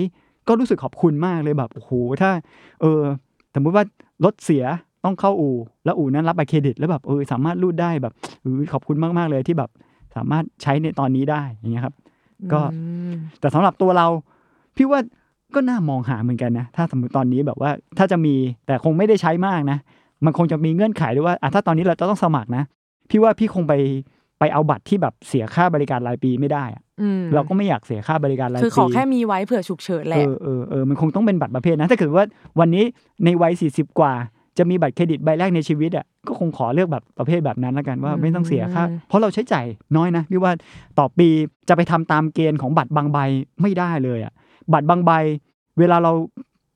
ก็รู้สึกขอบคุณมากเลยแบบโอ้โหถ้า เออสมมติว่ารถเสียต้องเข้าอู่ แล้วอู่นั้นรับบัตรเครดิต แล้วแบบเออสามารถรูดได้แบบเออขอบคุณมากๆเลยที่แบบสามารถใช้ในตอนนี้ได้อย่างเงี้ยครับ ก็อืมแต่สำหรับตัวเรา พี่ว่า ก็น่ามองหาเหมือนกันนะ ถ้าสมมติตอนนี้แบบว่าถ้าจะมีแต่คงไม่ได้ใช้มากนะ มันคงจะมีเงื่อนไขด้วยว่าอะถ้าตอนนี้เราจะต้องสมัครนะ พี่ว่าพี่คงไปไปเอาบัตรที่แบบเสียค่าบริการรายปีไม่ได้อะอืมเราก็ไม่อยากเสียค่าบริการรายปีคือขอแค่มีไว้เผื่อฉุกเฉินแหเอละอเออเออมันคงต้องเป็นบัตรประเภทนะถ้าเกิดว่าวันนี้ในวัยสี่สิบกว่า จะมีบัตรเครดิตใบแรกในชีวิตอะก็คงขอเลือกแบบประเภทแบบนั้นแล้วกันว่าไม่ต้องเสียค่าอืมเพราะเราใช้จ่ายน้อยนะพี่ว่าต่อปีจะไปทำตามเกณฑ์ของบัตรบางใบไม่ได้เลยอะ บัตรบางใบ เวลาเรา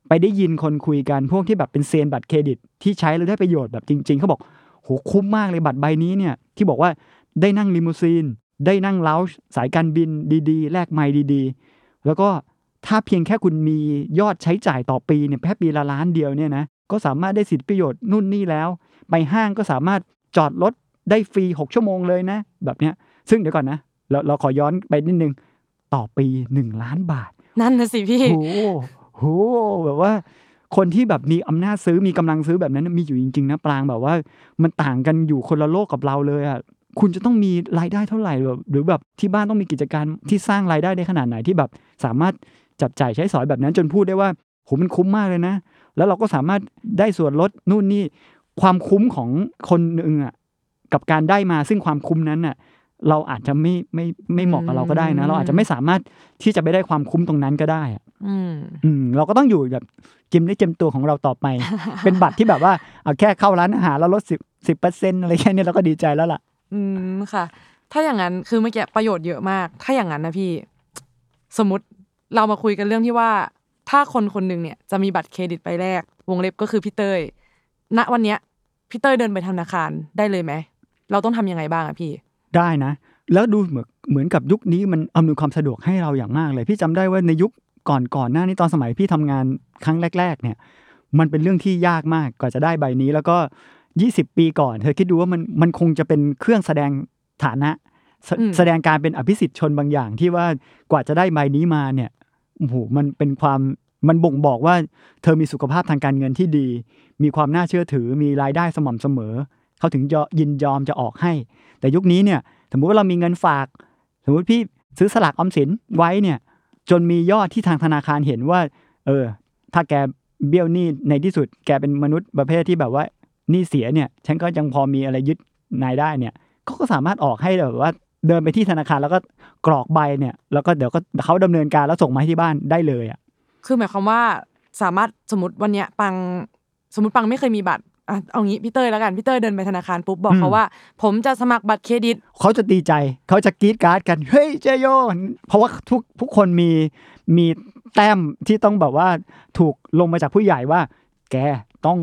ไปได้ยินคนคุยกันพวกที่แบบเป็นเซียนบัตรเครดิต ที่ใช้แล้วได้ประโยชน์แบบจริง ๆเขาบอกโหคุ้มมากเลยบัตรใบนี้เนี่ยที่บอกว่าได้นั่งลิมูซีน ได้นั่งเลาช์สายการบินดีๆ แลกไมล์ดีๆ แล้วก็ถ้าเพียงแค่คุณมียอดใช้จ่ายต่อปีเนี่ยแค่ปีละล้านเดียวเนี่ยนะก็สามารถได้สิทธิประโยชน์นู่นนี่แล้ว ไปห้างก็สามารถจอดรถได้ฟรี 6 ชั่วโมงเลยนะ แบบเนี้ยซึ่งเดี๋ยวก่อนนะ เราเราขอย้อนไปนิดนึง ต่อปี 1 ล้านบาท นั่นนะสิพี่โหโหแบบว่า คนที่แบบมีอำนาจซื้อมีกำลังซื้อแบบนั้นมีอยู่จริงๆนะปรางแบบว่า มันต่างกันอยู่คนละโลกกับเราเลยอะคุณจะต้องมีรายได้เท่าไหร่แบบหรือแบบที่บ้านต้องมีกิจการที่สร้างรายได้ได้ขนาดไหนที่แบบ สามารถจับจ่ายใช้สอยแบบนั้นจนพูดได้ว่าโหมันคุ้มมากเลยนะ แล้วเราก็สามารถได้ส่วนลดนู่นนี่ความคุ้มของคนหนึ่งอะกับการได้มาซึ่งความคุ้มนั้นอะ เราอาจจะไม่ไม่ไม่เหมาะกับเราก็ได้นะ เราอาจจะไม่สามารถที่จะไปได้ความคุ้มตรงนั้นก็ได้อะอืมอืมเราก็ต้องอยู่แบบกิมได้เจมตัวของเราต่อไป เป็นบัตรที่แบบว่าเอาแค่เข้าร้านอาหารแล้วลดสิบสิบเปอร์เซ็นอะไรแค่นี้เราก็ดีใจแล้วล่ะ อืมค่ะ ถ้าอย่างนั้นคือเมื่อกี้ประโยชน์เยอะมาก ถ้าอย่างนั้นนะพี่ สมมติเรามาคุยกันเรื่องที่ว่า ถ้าคนคนหนึ่งเนี่ยจะมีบัตรเครดิตใบแรก วงเล็บก็คือพี่เต้ยณวันเนี้ยพี่เต้ยเดินไปธนาคารได้เลยไหมเราต้องทำยังไงบ้างอะพี่ ได้นะ แล้วดูเหมือนเหมือนกับยุคนี้มันอำนวยความสะดวกให้เราอย่างมากเลย พี่จำได้ว่าในยุคก่อนก่อนหน้านี้ตอนสมัยพี่ทำงานครั้งแรก ๆ เนี่ย มันเป็นเรื่องที่ยากมากกว่าจะได้ใบนี้ แล้วก็ 20 ปีก่อน เธอคิดดูว่ามันมันคงจะเป็นเครื่องแสดงฐานะแสอืมแสดงการเป็นอภิสิทธิ์ชนบางอย่างที่ว่ากว่าจะได้ใบนี้มาเนี่ยโอ้โหมันเป็นความมันบ่งบอกว่าเธอมีสุขภาพทางการเงินที่ดี มีความน่าเชื่อถือ มีรายได้สม่ำเสมอ เขาถึงจะยินยอมจะออกให้ แต่ยุคนี้เนี่ยสมมุติว่าเรามีเงินฝาก สมมุติพี่ซื้อสลากออมสินไว้เนี่ยจนมียอดที่ทางธนาคารเห็นว่า เออ ถ้าแกเบี้ยวหนี้ในที่สุด แกเป็นมนุษย์ประเภทที่แบบว่าหนี้เสียเนี่ย ฉันก็ยังพอมีอะไรยึดนายได้เนี่ยเขาก็สามารถออกให้แบบว่าเดินไปที่ธนาคารแล้วก็กรอกใบเนี่ย แล้วก็เดี๋ยวก็เขาดำเนินการแล้วส่งมาให้ที่บ้านได้เลยอะคือหมายความว่าสามารถสมมติวันเนี้ยปังสมมติปังไม่เคยมีบัตร อะเอางี้พี่เต้ยแล้วกันพี่เต้ยเดินไปธนาคารปุ๊บบอกอืมเขาว่า ผมจะสมัครบัตรเครดิต เขาจะดีใจเขาจะกรีดการ์ดกันเฮ้ยเจโยเพราะว่าทุกทุกคนมีมีแต้มที่ต้องแบบว่าถูกลงมาจากผู้ใหญ่ว่า แกต้อง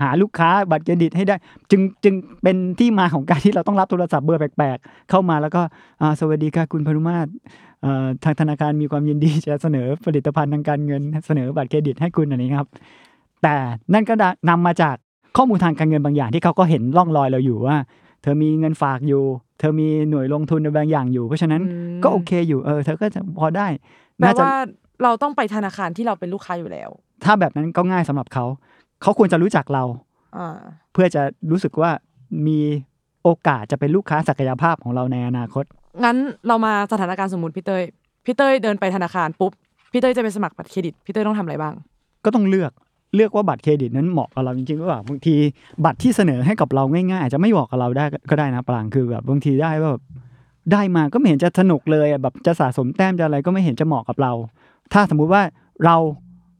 หาลูกค้าบัตรเครดิตให้ได้ จึงจึงเป็นที่มาของการที่เราต้องรับโทรศัพท์เบอร์แปลกๆ เข้ามาแล้วก็อ่าสวัสดีค่ะคุณพนุมาตรเอ่อทางธนาคารมีความยินดีจะเสนอผลิตภัณฑ์ทางการเงิน เสนอบัตรเครดิตให้คุณอันนี้ครับ แต่นั่นก็นำมาจาก ข้อมูลทางการเงินบางอย่างที่เขาก็เห็นร่องรอยเราอยู่ว่า เธอมีเงินฝากอยู่ เธอมีหน่วยลงทุนในบางอย่างอยู่ เพราะฉะนั้นอืมก็โอเคอยู่เออเธอก็จะพอได้แปลน่าจะว่าเราต้องไปธนาคารที่เราเป็นลูกค้าอยู่แล้ว ถ้าแบบนั้นก็ง่ายสำหรับเขา เขาควรจะรู้จักเราอ่าเพื่อจะรู้สึกว่ามีโอกาสจะเป็นลูกค้าศักยภาพของเราในอนาคต งั้นเรามาสถานการณ์สมมติพี่เต้ยพี่เต้ยเดินไปธนาคารปุ๊บพี่เต้ยจะไปสมัครบัตรเครดิตพี่เต้ยต้องทำอะไรบ้าง ก็ต้องเลือก เลือกว่าบัตรเครดิตนั้นเหมาะกับเราจริงๆหรือเปล่าบางทีบัตรที่เสนอให้กับเราง่ายๆอาจจะไม่เหมาะกับเราได้ก็ได้นะปรางคือแบบบางทีได้ว่าแบบได้มาก็ไม่เห็นจะสนุกเลยแบบจะสะสมแต้มจะอะไรก็ไม่เห็นจะเหมาะกับเรา ถ้าสมมุติว่าเรา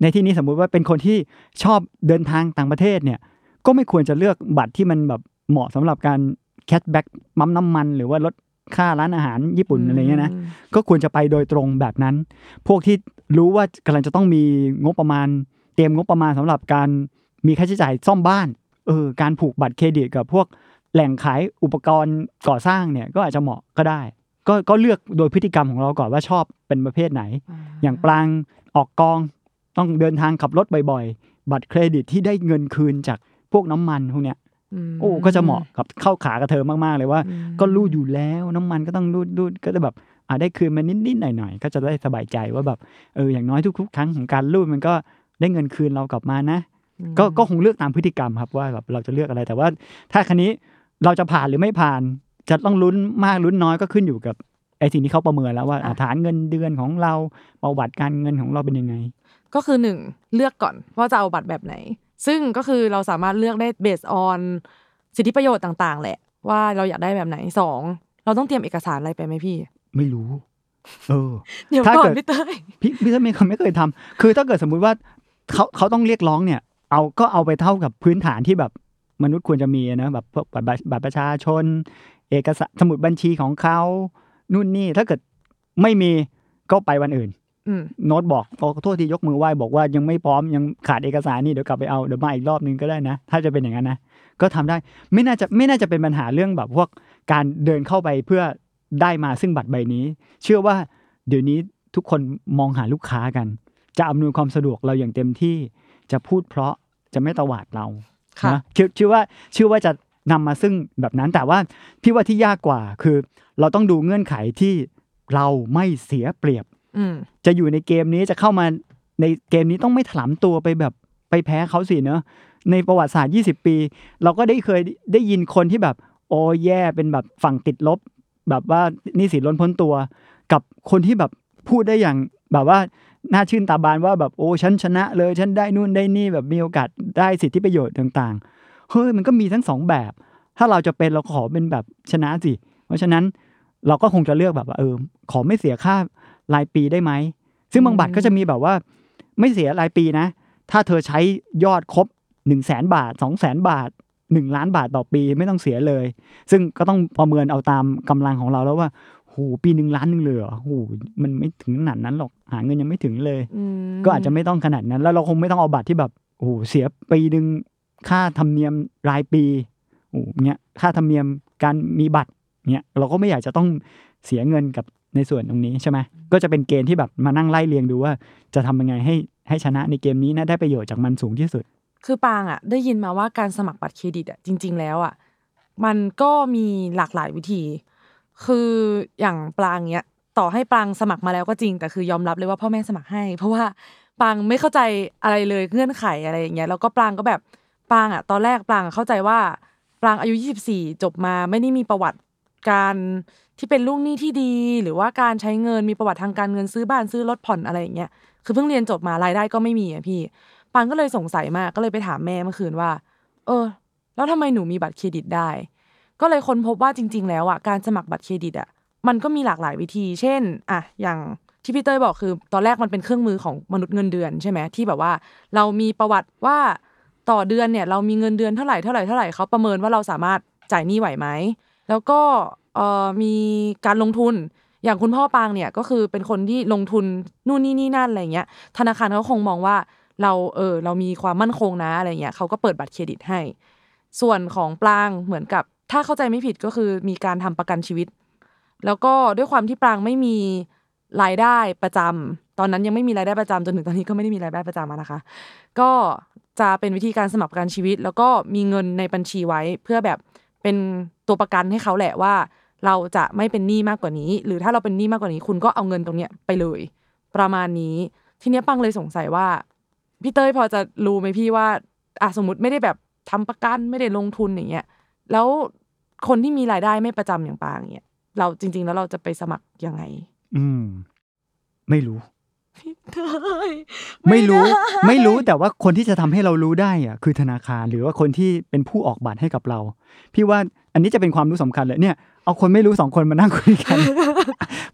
ในที่นี้สมมุติว่าเป็นคนที่ชอบเดินทางต่างประเทศเนี่ย ก็ไม่ควรจะเลือกบัตรที่มันแบบเหมาะสำหรับการแคชแบ็กปั๊มน้ำมัน หรือว่าลดค่าร้านอาหารญี่ปุ่นอะไรเงี้ยนะก็ควรจะไปโดยตรงแบบนั้น พวกที่รู้ว่ากำลังจะต้องมีงบประมาณ เตรียมงบประมาณสำหรับการมีค่าใช้จ่ายซ่อมบ้านเออการผูกบัตรเครดิตกับพวกแหล่งขายอุปกรณ์ก่อสร้างเนี่ยก็อาจจะเหมาะก็ได้ ก็ก็เลือกโดยพฤติกรรมของเราก่อนว่าชอบเป็นประเภทไหน อย่างปรางออกกอง ต้องเดินทางขับรถบ่อยๆ บัตรเครดิตที่ได้เงินคืนจากพวกน้ำมันพวกเนี้ยมโอ้ก็จะเหมาะกับเข้าขากับเธอมากๆเลยว่าอืมก็รูดอยู่แล้วน้ำมันก็ต้องรูดรูดก็จะแบบอ่าได้คืนมานิดๆหน่อยๆก็จะได้สบายใจว่าแบบเอออย่างน้อยทุกๆครั้งของการรูดมันก็ ได้เงินคืนเรากลับมานะ ก็ก็คงเลือกตามพฤติกรรมครับว่าแบบเราจะเลือกอะไรแต่ว่า ถ้าคันนี้เราจะผ่านหรือไม่ผ่านจะต้องลุ้นมากลุ้นน้อยก็ขึ้นอยู่กับไอ้สิ่งที่เขาประเมินแล้วว่าอะฐานเงินเดือนของเราประวัติการเงินของเราเป็นยังไง ก็คือหนึ่งเลือกก่อนว่าจะเอาบัตรแบบไหน ซึ่งก็คือเราสามารถเลือกได้เบสออนสิทธิประโยชน์ต่างๆ แหละ ว่าเราอยากได้แบบไหนสองเราต้องเตรียมเอกสารอะไรไปไหมพี่ ไม่รู้ เออเดี๋ยวถ้าก่อเกินดพี่เต้ยพี่พี่ไม่เคยไม่เคยทำคือถ้าเกิดสมมุติว่า เขาเขาต้องเรียกร้องเนี่ย เอาก็เอาไปเท่ากับพื้นฐานที่แบบมนุษย์ควรจะมีนะแบบพวกบัตรบัตรประชาชน เอกสารสมุดบัญชีของเขานู่นนี่ถ้าเกิดไม่มีก็ไปวันอื่นอืมโน้ตบอกโอ้ขอโทษที่ยกมือไหว้บอกว่ายังไม่พร้อมยังขาดเอกสารนี่เดี๋ยวกลับไปเอาเดี๋ยวมาอีกรอบนึงก็ได้นะ ถ้าจะเป็นอย่างนั้นนะก็ทำได้ไม่น่าจะไม่น่าจะเป็นปัญหาเรื่องแบบพวกการเดินเข้าไปเพื่อได้มาซึ่งบัตรใบนี้ เชื่อว่าเดี๋ยวนี้ทุกคนมองหาลูกค้ากัน จะอำนวยความสะดวกเราอย่างเต็มที่จะพูดเพราะจะไม่ตวาดเราค่ะนะคิดเชื่อว่าเชื่อว่าจะนำมาซึ่งแบบนั้นแต่ว่าพี่ว่าที่ยากกว่าคือ เราต้องดูเงื่อนไขที่เราไม่เสียเปรียบอืมจะอยู่ในเกมนี้จะเข้ามาในเกมนี้ต้องไม่ถลำตัวไปแบบไปแพ้เขาสิเนอะในประวัติศาสตร์ 20 ปี เราก็ได้เคยได้ยินคนที่แบบ โอ้แย่เป็นแบบฝั่งติดลบ แบบว่าหนี่สินล้นพ้นตัว กับคนที่แบบพูดได้อย่างแบบว่า น่าชื่นตาบานว่าแบบโอ้ฉันชนะเลยฉันได้นู่นได้นี่แบบมีโอกาสได้สิทธิประโยชน์ต่างๆเฮ้ยมันก็มีทั้งสองแบบ ถ้าเราจะเป็นเราขอเป็นแบบชนะสิ เพราะฉะนั้นเราก็คงจะเลือกแบบว่าเออขอไม่เสียค่ารายปีได้ไหม ซึ่งบางบัตรก็จะมีแบบว่า ไม่เสียรายปีนะ ถ้าเธอใช้ยอดครบหนึ่งแสนบาทสองแสนบาทหนึ่งล้านบาทต่อปีไม่ต้องเสียเลย ซึ่งก็ต้องประเมินเอาตามกำลังของเราแล้วว่า หปีหนึ่งล้านหนึ่งเลยเหรอโหมันไม่ถึงขนาดนั้นหรอกหาเงินยังไม่ถึงเลยอืมก็อาจจะไม่ต้องขนาดนั้น แล้วเราคงไม่ต้องเอาบัตรที่แบบโอ้โหเสียปีหนึ่งค่าธรรมเนียมรายปีโอ้โหเนี้ยค่าธรรมเนียมการมีบัตรเนี้ยเราก็ไม่อยากจะต้องเสียเงินกับในส่วนตรงนี้ใช่ไหมก็จะเป็นเกณฑ์ที่แบบมานั่งไล่เรียงดูว่า จะทำยังไงให้ให้ชนะในเกมนี้นะได้ประโยชน์จากมันสูงที่สุด คือปางอะ ได้ยินมาว่าการสมัครบัตรเครดิตอะจริง ๆ แล้วอะมันก็มีหลากหลายวิธี คืออย่างปรางเนี้ย ต่อให้ปรางสมัครมาแล้วก็จริง แต่คือยอมรับเลยว่าพ่อแม่สมัครให้ เพราะว่าปางไม่เข้าใจอะไรเลยเงื่อนไขอะไรอย่างเงี้ยแล้วก็ปรางก็แบบปางอะตอนแรกปรางเข้าใจว่าปรางอายุ 24 จบมาไม่ได้มีประวัติการที่เป็นลูกหนี้ที่ดี หรือว่าการใช้เงินมีประวัติทางการเงินซื้อบ้านซื้อรถผ่อนอะไรอย่างเงี้ยคือเพิ่งเรียนจบมารายได้ก็ไม่มีอะพี่ปางก็เลยสงสัยมากก็เลยไปถามแม่เมื่อคืนว่า เออ แล้วทำไมหนูมีบัตรเครดิตได้ ก็เลยค้นพบว่าจริง ๆ แล้วอะการสมัครบัตรเครดิตอะมันก็มีหลากหลายวิธี เช่นอะอย่างที่พี่เต้ยบอกคือ ตอนแรกมันเป็นเครื่องมือของมนุษย์เงินเดือนใช่ไหมที่แบบว่า เรามีประวัติว่าต่อเดือนเนี่ยเรามีเงินเดือนเท่าไหร่เท่าไหร่เท่าไหร่เขาประเมินว่าเราสามารถจ่ายหนี้ไหวไหมแล้วก็เอ่อมีการลงทุนอย่างคุณพ่อปางเนี่ยก็คือเป็นคนที่ลงทุนนู่นนี่นี่นั่นอะไรเงี้ยธนาคารเขาคงมองว่าเราเออเรามีความมั่นคงนะอะไรเงี้ยเขาก็เปิดบัตรเครดิตให้ ส่วนของปลางเหมือนกับ ถ้าเข้าใจไม่ผิดก็คือมีการทำประกันชีวิต แล้วก็ด้วยความที่ปรางไม่มีรายได้ประจำตอนนั้นยังไม่มีรายได้ประจำจนถึงตอนนี้ก็ไม่ได้มีรายได้ประจำนะคะ ก็จะเป็นวิธีการสมัครประกันชีวิต แล้วก็มีเงินในบัญชีไว้ เพื่อแบบเป็นตัวประกันให้เขาแหละว่า เราจะไม่เป็นหนี้มากกว่านี้ หรือถ้าเราเป็นหนี้มากกว่านี้ คุณก็เอาเงินตรงเนี้ยไปเลย ประมาณนี้ ทีเนี้ยปังเลยสงสัยว่าพี่เต้ยพอจะรู้ไหมพี่ว่าอะสมมติไม่ได้แบบทำประกันไม่ได้ลงทุนอย่างเงี้ย แล้วคนที่มีรายได้ไม่ประจำอย่างปางเนี่ยเราจริง ๆ แล้วเราจะไปสมัครยังไง อืม ไม่รู้พี่เต้ยไม่รู้ด้ไม่รู้แต่ว่าคนที่จะทำให้เรารู้ได้อะคือธนาคารหรือว่าคนที่เป็นผู้ออกบัตรให้กับเรา พี่ว่าอันนี้จะเป็นความรู้สำคัญเลยเนี่ยเอาคนไม่รู้สองคนมานั่งคุยกัน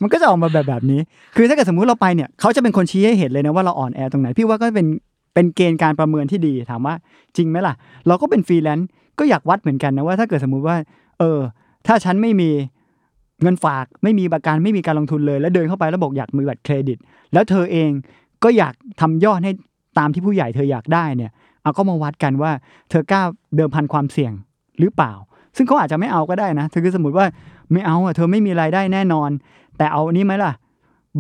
มันก็จะออกมาแบบแบบนี้ คือถ้าเกิดสมมุติเราไปเนี่ยเขาจะเป็นคนชี้ให้เห็นเลยนะว่าเราอ่อนแอตรงไหน พี่ว่าก็เป็นเป็นเกณฑ์การประเมินที่ดีถามว่าจริงไหมล่ะ เราก็เป็นฟรีแลนซ์ ก็อยากวัดเหมือนกันนะว่าถ้าเกิดสมมุติว่า เออ ถ้าฉันไม่มีเงินฝากไม่มีประกันไม่มีการลงทุนเลย แล้วเดินเข้าไปแล้วบอกอยากมีบัตรเครดิต แล้วเธอเองก็อยากทำยอดให้ตามที่ผู้ใหญ่เธออยากได้เนี่ย เอาก็มาวัดกันว่า เธอกล้าเดิมพันความเสี่ยงหรือเปล่า ซึ่งเขาอาจจะไม่เอาก็ได้นะเธอคือสมมติว่าไม่เอาอะเธอไม่มีรายได้แน่นอน แต่เอานี้ไหมล่ะ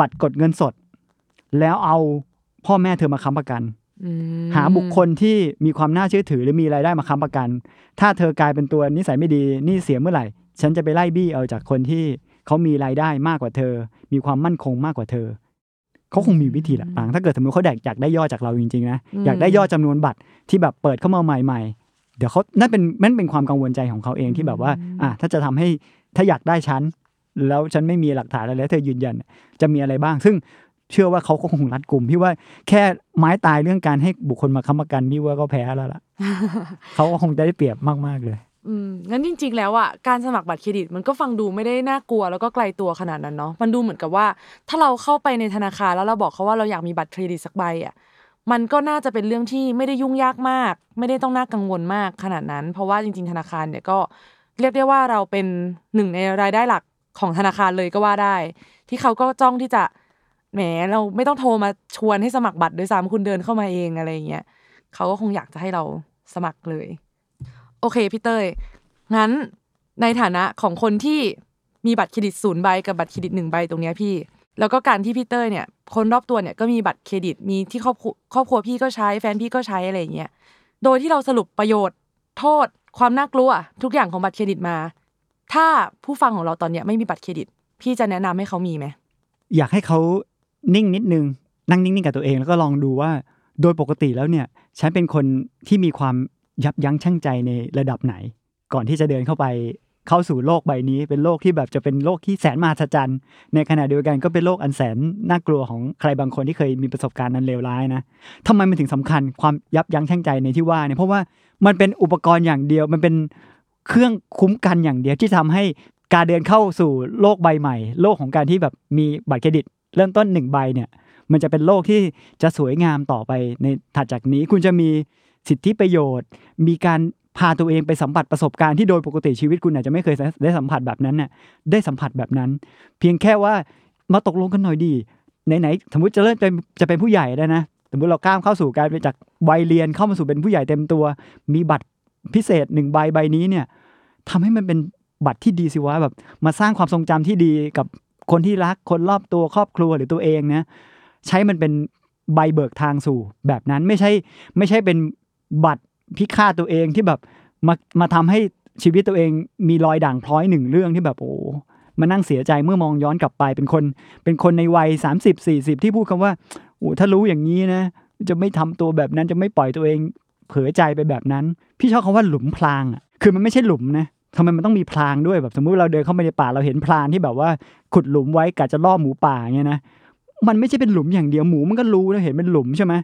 บัตรกดเงินสด แล้วเอาพ่อแม่เธอมาค้ำประกัน หาบุคคลที่มีความน่าเชื่อถือหรือมีรายได้มาค้ำประกัน ถ้าเธอกลายเป็นตัวนิสัยไม่ดีนี่เสียเมื่อไหร่ ฉันจะไปไล่บี้เอาจากคนที่เขามีรายได้มากกว่าเธอ มีความมั่นคงมากกว่าเธอ เขาคงมีวิธีแหละปางถ้าเกิดสมมติเขาแดกอยากได้ยอดจากเราจริงๆนะ อยากได้ยอดจำนวนบัตรที่แบบเปิดเข้ามาใหม่ ๆ เดี๋ยวเขานั่นเป็นนั่นเป็นความกังวลใจของเขาเองที่แบบว่า อะถ้าจะทำให้ถ้าอยากได้ฉันแล้วฉันไม่มีหลักฐานอะไรแล้วเธอยืนยัน จะมีอะไรบ้าง ซึ่ง เชื่อว่าเขาก็คงรัดกลุ่มพี่ว่าแค่ไม้ตายเรื่องการให้บุคคลมาค้ำประกันพี่ว่าก็แพ้แล้วล่ะเขาก็คงจะได้เปรียบมาก ๆ เลยอืมงั้นจริง ๆ แล้วอะการสมัครบัตรเครดิตมันก็ฟังดูไม่ได้น่ากลัวแล้วก็ไกลตัวขนาดนั้นเนาะมันดูเหมือนกับว่า ถ้าเราเข้าไปในธนาคารแล้วเราบอกเขาว่าเราอยากมีบัตรเครดิตสักใบอะมันก็น่าจะเป็นเรื่องที่ไม่ได้ยุ่งยากมาก ไม่ได้ต้องน่ากังวลมากขนาดนั้น เพราะว่าจริง ๆ ธนาคารเนี่ยก็เรียกได้ว่าเราเป็นหนึ่งในรายได้หลักของธนาคารเลยก็ว่าได้ ที่เขาก็จ้องที่จะ แหมเราไม่ต้องโทรมาชวนให้สมัครบัตรด้วยซ้ำคุณเดินเข้ามาเองอะไรอย่างเงี้ยเขาก็คงอยากจะให้เราสมัครเลย โอเคพี่เต้ยงั้นในฐานะของคนที่มีบัตรเครดิตศูนย์ใบกับบัตรเครดิตหนึ่งใบตรงเนี้ยพี่ แล้วก็การที่พี่เต้ยเนี่ย คนรอบตัวเนี่ยก็มีบัตรเครดิตมีที่ครอบครัวครอบครัวพี่ก็ใช้แฟนพี่ก็ใช้อะไรอย่างเงี้ยโดยที่เราสรุปประโยชน์โทษ ความน่ากลัว ทุกอย่างของบัตรเครดิตมา ถ้าผู้ฟังของเราตอนเนี้ยไม่มีบัตรเครดิต พี่จะแนะนำให้เขามีไหมอยากให้เขา นิ่งนิดนึง นั่งนิ่งๆกับตัวเองแล้วก็ลองดูว่า โดยปกติแล้วเนี่ย ฉันเป็นคนที่มีความยับยั้งชั่งใจในระดับไหน ก่อนที่จะเดินเข้าไปเข้าสู่โลกใบนี้ เป็นโลกที่แบบจะเป็นโลกที่แสนมหัศจรรย์ ในขณะเดียวกันก็เป็นโลกอันแสนน่ากลัวของใครบางคนที่เคยมีประสบการณ์นั้นเลวร้ายนะทำไมมันถึงสำคัญความยับยั้งชั่งใจในที่ว่าเนี่ยเพราะว่ามันเป็นอุปกรณ์อย่างเดียวมันเป็นเครื่องคุ้มกันอย่างเดียวที่ทำให้การเดินเข้าสู่โลกใบใหม่ โลกของการที่แบบมีบัตรเครดิต เริ่มต้นหนึ่งใบเนี่ย มันจะเป็นโลกที่จะสวยงามต่อไปในถัดจากนี้คุณจะมีสิทธิประโยชน์ มีการพาตัวเองไปสัมผัสประสบการณ์ที่โดยปกติชีวิตคุณอาจจะไม่เคยได้สัมผัสแบบนั้นน่ะได้สัมผัสแบบนั้น เพียงแค่ว่ามาตกลงกันหน่อยดีไหนๆสมมติจะเริ่มจะจะเป็นผู้ใหญ่แล้วนะสมมติเราก้าวเข้าสู่การไปจากวัยเรียนเข้ามาสู่เป็นผู้ใหญ่เต็มตัว มีบัตรพิเศษหนึ่งใบใบนี้เนี่ยทำให้มันเป็นบัตรที่ดีสิวะแบบมาสร้างความทรงจำที่ดีกับ คนที่รักคนรอบตัวครอบครัวหรือตัวเองนะใช้มันเป็นใบเบิกทางสู่แบบนั้นไม่ใช่ไม่ใช่เป็นบัตรพิฆาตตัวเองที่แบบมามาทำให้ชีวิตตัวเองมีรอยด่างพร้อยหนึ่งเรื่องที่แบบโอ้มานั่งเสียใจเมื่อมองย้อนกลับไปเป็นคน เป็นคนในวัยสามสิบสี่สิบที่พูดคำว่าโอ้ถ้ารู้อย่างนี้นะ จะไม่ทำตัวแบบนั้นจะไม่ปล่อยตัวเอง เผลอใจไปแบบนั้น พี่ชอบคำว่าหลุมพรางอะคือมันไม่ใช่หลุมนะ ทำไมมันต้องมีพรางด้วยแบบสมมุติเราเดินเข้าไปในป่าเราเห็นพรางที่แบบว่าขุดหลุมไว้กะจะล่อหมูป่าเงี้ยนะมันไม่ใช่เป็นหลุมอย่างเดียวหมูมันก็รู้นะเห็นเป็นหลุมใช่ไหม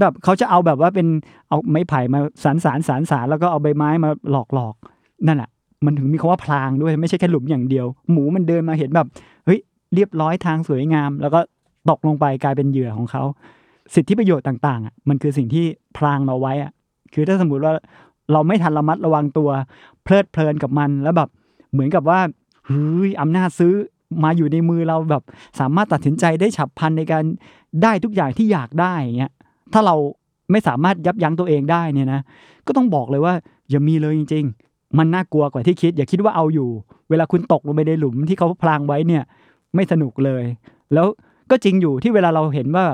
แบบเขาจะเอาแบบว่าเป็นเอาไม้ไผ่มาสารสารสารสารแล้วก็เอาใบไม้มาหลอกหลอกนั่นแหละมันถึงมีคำว่าพรางด้วยไม่ใช่แค่หลุมอย่างเดียว หมูมันเดินมาเห็นแบบเฮ้ยเรียบร้อยทางสวยงาม แล้วก็ตกลงไปกลายเป็นเหยื่อของเขา สิทธิประโยชน์ต่างๆอะมันคือสิ่งที่พรางเราไว้อะคือถ้าสมมติว่า เราไม่ทันระมัดระวังตัว เพลิดเพลินกับมันแล้วแบบเหมือนกับว่าเฮ้ยอำนาจซื้อมาอยู่ในมือเราแบบสามารถตัดสินใจได้ฉับพลันในการได้ทุกอย่างที่อยากได้อย่างเงี้ยถ้าเราไม่สามารถยับยั้งตัวเองได้เนี่ยนะก็ต้องบอกเลยว่าอย่ามีเลยจริง ๆ มันน่ากลัวกว่าที่คิด อย่าคิดว่าเอาอยู่ เวลาคุณตกลงไปในหลุมที่เขาพรางไว้เนี่ยไม่สนุกเลย แล้วก็จริงอยู่ที่เวลาเราเห็นว่า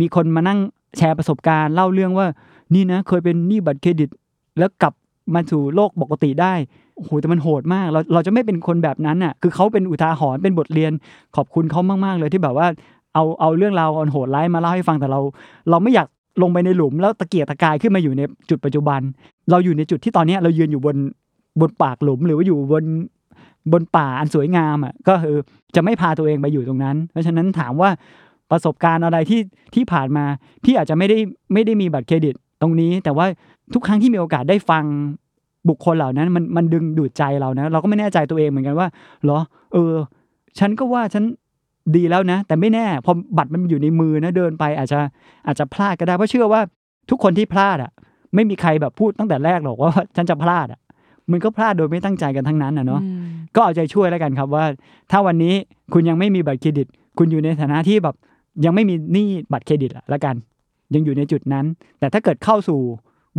มีคนมานั่งแชร์ประสบการณ์เล่าเรื่องว่านี่นะเคยเป็นหนี้บัตรเครดิต แล้วกลับมาสู่โลกปกติได้โอ้โหแต่มันโหดมาก เราเราจะไม่เป็นคนแบบนั้นอะ คือเขาเป็นอุทาหรณ์เป็นบทเรียนขอบคุณเขามาก ๆ เลยที่แบบว่าเอาเอาเรื่องราวอันโหดร้ายมาเล่าให้ฟังแต่เรา เราไม่อยากลงไปในหลุม แล้วตะเกียกตะกายขึ้นมาอยู่ในจุดปัจจุบัน เราอยู่ในจุดที่ตอนนี้เรายืนอยู่บนบนปากหลุมหรือว่าอยู่บนบนป่าอันสวยงามอะก็คือจะไม่พาตัวเองไปอยู่ตรงนั้น เพราะฉะนั้นถามว่าประสบการณ์อะไรที่ที่ผ่านมา พี่อาจจะไม่ได้ไม่ได้มีบัตรเครดิตตรงนี้ แต่ว่า ทุกครั้งที่มีโอกาสได้ฟังบุคคลเหล่านั้น มันมันดึงดูดใจเรานะ เราก็ไม่แน่ใจตัวเองเหมือนกันว่าเหรอ เออ ฉันก็ว่าฉันดีแล้วนะ แต่ไม่แน่พอบัตรมันอยู่ในมือนะเดินไปอาจจะอาจจะพลาดก็ได้เพราะเชื่อว่าทุกคนที่พลาดอะ ไม่มีใครแบบพูดตั้งแต่แรกหรอกว่าฉันจะพลาดอะมันก็พลาดโดยไม่ตั้งใจกันทั้งนั้นอะเนาะก็เอาใจช่วยแล้วกันครับว่า ถ้าวันนี้คุณยังไม่มีบัตรเครดิต คุณอยู่ในฐานะที่แบบยังไม่มีหนี้บัตรเครดิตแล้วกัน ยังอยู่ในจุดนั้น แต่ถ้าเกิดเข้าสู่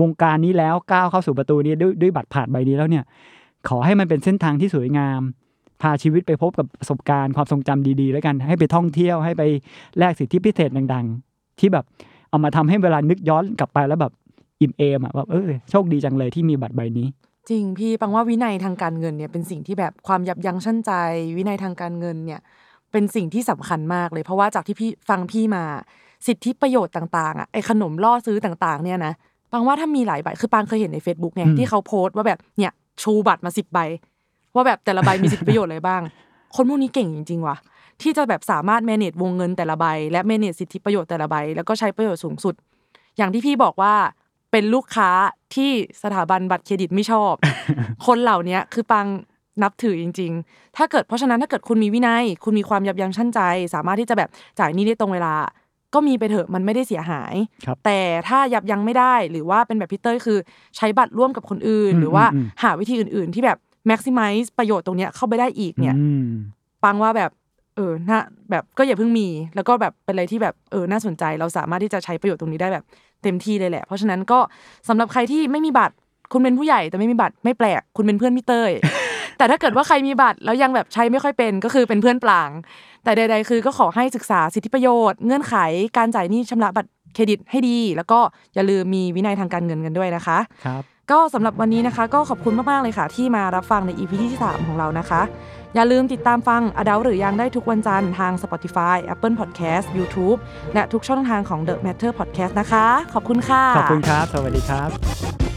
วงการนี้แล้วก้าวเข้าสู่ประตูนี้ด้วยด้วยบัตรผ่านใบนี้แล้วเนี่ย ขอให้มันเป็นเส้นทางที่สวยงาม พาชีวิตไปพบกับประสบการณ์ความทรงจำดีๆ แล้วกันให้ไปท่องเที่ยวให้ไปแลกสิทธิพิเศษดัง ๆ ที่แบบเอามาทำให้เวลานึกย้อนกลับไปแล้วแบบอิ่มเอมอะแบบเออโชคดีจังเลยที่มีบัตรใบนี้ จริงพี่ปังว่าวินัยทางการเงินเนี่ยเป็นสิ่งที่แบบความยับยั้งชั่งใจ วินัยทางการเงินเนี่ยเป็นสิ่งที่สำคัญมากเลย เพราะว่าจากที่พี่ฟังพี่มา สิทธิประโยชน์ต่างๆอะไอขนมล่อซื้อต่างๆ เนี่ยนะ ปังว่าถ้ามีหลายใบคือปังเคยเห็นใน Facebook ไงที่เขาโพสต์ว่าแบบเนี่ยชูบัตรมาสิบใบ ว่าแบบแต่ละใบมีสิทธิประโยชน์อะไรบ้าง คนพวกนี้เก่งจริง ๆ ว่ะ ที่จะแบบสามารถ manage วงเงินแต่ละใบ และ manage สิทธิประโยชน์แต่ละใบ แล้วก็ใช้ประโยชน์สูงสุด อย่างที่พี่บอกว่าเป็นลูกค้าที่สถาบันบัตรเครดิตไม่ชอบ คนเหล่านี้คือปังนับถือจริง ๆ ถ้าเกิดเพราะฉะนั้นถ้าเกิดคุณมีวินัย คุณมีความยับยั้งชั่นใจ สามารถที่จะแบบจ่ายหนี้ได้ตรงเวลา ก็มีไปเถอะมันไม่ได้เสียหายครับแต่ถ้ายับยั้งไม่ได้หรือว่าเป็นแบบพี่เต้ยคือใช้บัตรร่วมกับคนอื่นอืมหรือว่าอืมหาวิธีอื่น ๆ ที่แบบ maximize ประโยชน์ตรงเนี้ยเข้าไปได้อีกเนี่ยอืมปังว่าแบบเออน่าแบบก็อย่าเพิ่งมี แล้วก็แบบเป็นอะไรที่แบบเออน่าสนใจ เราสามารถที่จะใช้ประโยชน์ตรงนี้ได้แบบเต็มที่เลยแหละ เพราะฉะนั้นก็สำหรับใครที่ไม่มีบัตรคุณเป็นผู้ใหญ่แต่ไม่มีบัตรไม่แปลกคุณเป็นเพื่อนพี่เต้ย แต่ถ้าเกิดว่าใครมีบัตรแล้วยังแบบใช้ไม่ค่อยเป็นก็คือเป็นเพื่อนปลาง แต่ใด ๆ คือก็ขอให้ศึกษาสิทธิประโยชน์ เงื่อนไขการจ่ายหนี้ชำระบัตรเครดิตให้ดี แล้วก็อย่าลืมมีวินัยทางการเงินกันด้วยนะคะครับก็สำหรับวันนี้นะคะ ก็ขอบคุณมาก ๆ เลยค่ะ ที่มารับฟังใน EP ที่3ของเรานะคะ อย่าลืมติดตามฟัง a d u l หรือยังได้ทุกวันจันทร์ทาง Spotify Apple Podcast YouTube และทุกช่องทางของ The Matter Podcast นะคะ ขอบคุณค่ะ ขอบคุณครับ สวัสดีครับ